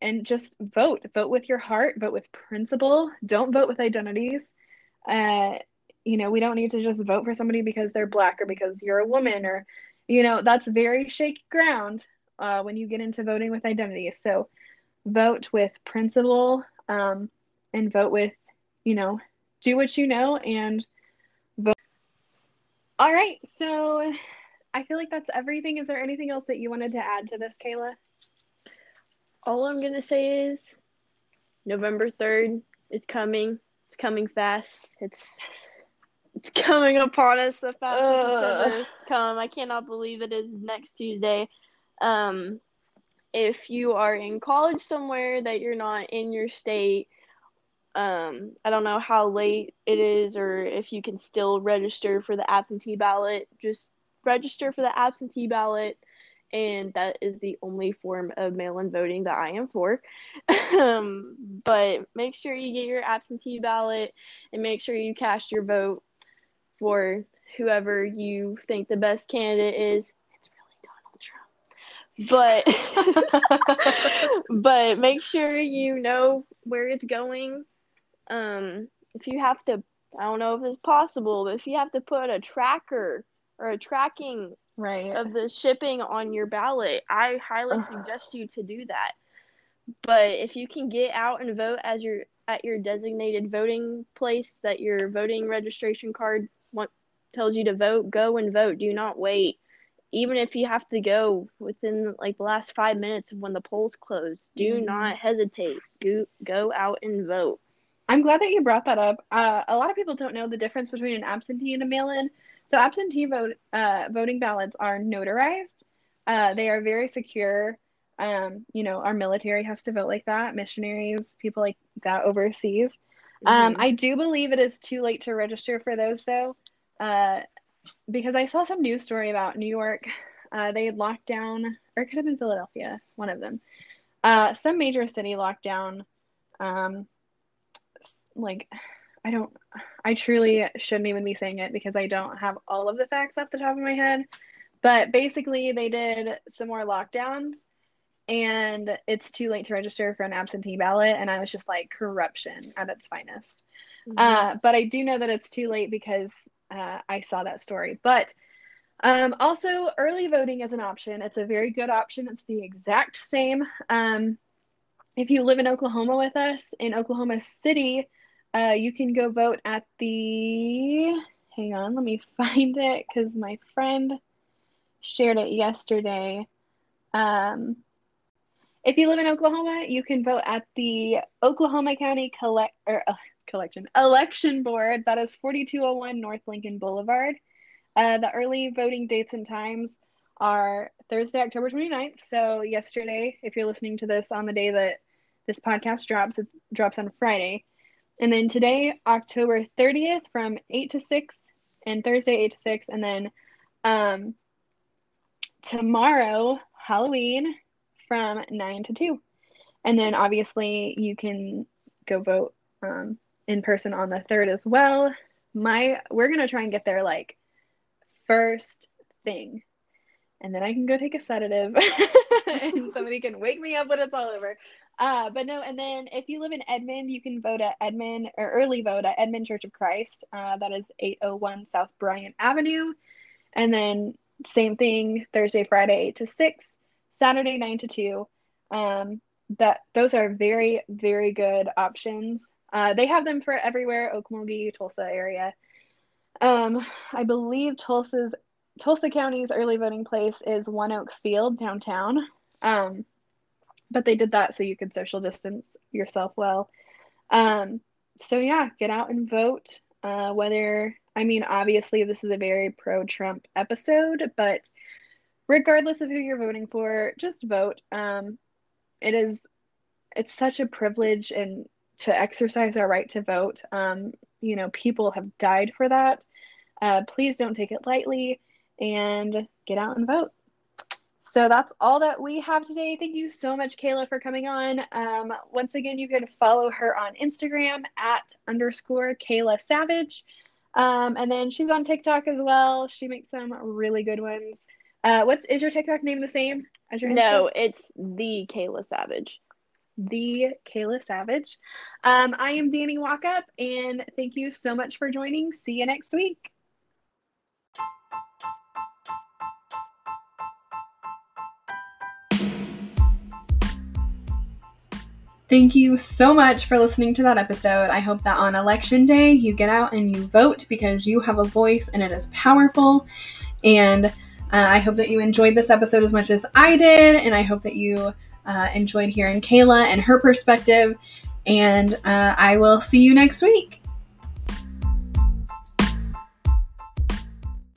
and just vote. Vote with your heart, vote with principle. Don't vote with identities. Uh, you know, we don't need to just vote for somebody because they're black or because you're a woman or, you know, that's very shaky ground uh, when you get into voting with identities. So vote with principle um, and vote with, you know, do what you know and vote. All right. So I feel like that's everything. Is there anything else that you wanted to add to this, Kayla? All I'm gonna say is November third is coming. It's coming fast. It's it's coming upon us the fastest it's ever come. I cannot believe it is next Tuesday. Um, if you are in college somewhere that you're not in your state, um, I don't know how late it is or if you can still register for the absentee ballot. Just register for the absentee ballot and that is the only form of mail-in voting that I am for. um, but make sure you get your absentee ballot and make sure you cast your vote for whoever you think the best candidate is. It's really Donald Trump. But but make sure you know where it's going. Um, if you have to, I don't know if it's possible, but if you have to put a tracker or a tracking right. of the shipping on your ballot i highly suggest you to do that. But if you can get out and vote as your at your designated voting place that your voting registration card want, tells you to vote go and vote. Do not wait. Even if you have to go within like the last five minutes of when the polls close do mm-hmm. not hesitate. Go go out and vote. I'm glad that you brought that up. Uh, a lot of people don't know the difference between an absentee and a mail-in so absentee vote uh, voting ballots are notarized. Uh, they are very secure. Um, you know, our military has to vote like that. Missionaries, people like that overseas. Um, mm-hmm. I do believe it is too late to register for those though, uh, because I saw some news story about New York. Uh, they had locked down, or it could have been Philadelphia, one of them. Uh, some major city locked down. Um, like I don't, I truly shouldn't even be saying it because I don't have all of the facts off the top of my head. But basically, they did some more lockdowns and it's too late to register for an absentee ballot. And I was just like, corruption at its finest. Mm-hmm. Uh, but I do know that it's too late because uh, I saw that story. But um, also, early voting is an option. It's a very good option. It's the exact same. Um, if you live in Oklahoma with us, in Oklahoma City, uh, you can go vote at the. Hang on, let me find it because my friend shared it yesterday. Um, if you live in Oklahoma, you can vote at the Oklahoma County collect or uh, collection election board. That is 4201 North Lincoln Boulevard. Uh, the early voting dates and times are Thursday, October 29th. So yesterday, if you're listening to this on the day that this podcast drops, it drops on Friday. And then today, October 30th from 8 to 6, and Thursday, 8 to 6. And then um, tomorrow, Halloween from 9 to 2. And then obviously, you can go vote um, in person on the 3rd as well. My we're to try and get there like first thing. And then I can go take a sedative and somebody can wake me up when it's all over. Uh, but no, and then if you live in Edmond, you can vote at Edmond or early vote at Edmond Church of Christ. Uh, that is 801 South Bryant Avenue. And then same thing Thursday, Friday, 8 to 6, Saturday, 9 to 2. Um, that those are very, very good options. Uh, they have them for everywhere, Okmulgee, Tulsa area. Um, I believe Tulsa's Tulsa County's early voting place is ONEOK Field downtown. Um, but they did that so you could social distance yourself well. Um, so yeah, get out and vote. Uh, whether I mean, obviously, this is a very pro-Trump episode, but regardless of who you're voting for, just vote. Um, it is it's such a privilege and to exercise our right to vote. Um, you know, people have died for that. Uh, please don't take it lightly and get out and vote. So that's all that we have today. Thank you so much, Kayla, for coming on. Um, once again, you can follow her on Instagram at underscore Kayla Savage. Um, and then she's on TikTok as well. She makes some really good ones. Uh, what's is your TikTok name the same as your? No, it's the Kayla Savage. The Kayla Savage. Um, I am Danny Walkup, and thank you so much for joining. See you next week. Thank you so much for listening to that episode. I hope that on election day you get out and you vote because you have a voice and it is powerful. And uh, I hope that you enjoyed this episode as much as I did. And I hope that you uh, enjoyed hearing Kayla and her perspective. And uh, I will see you next week.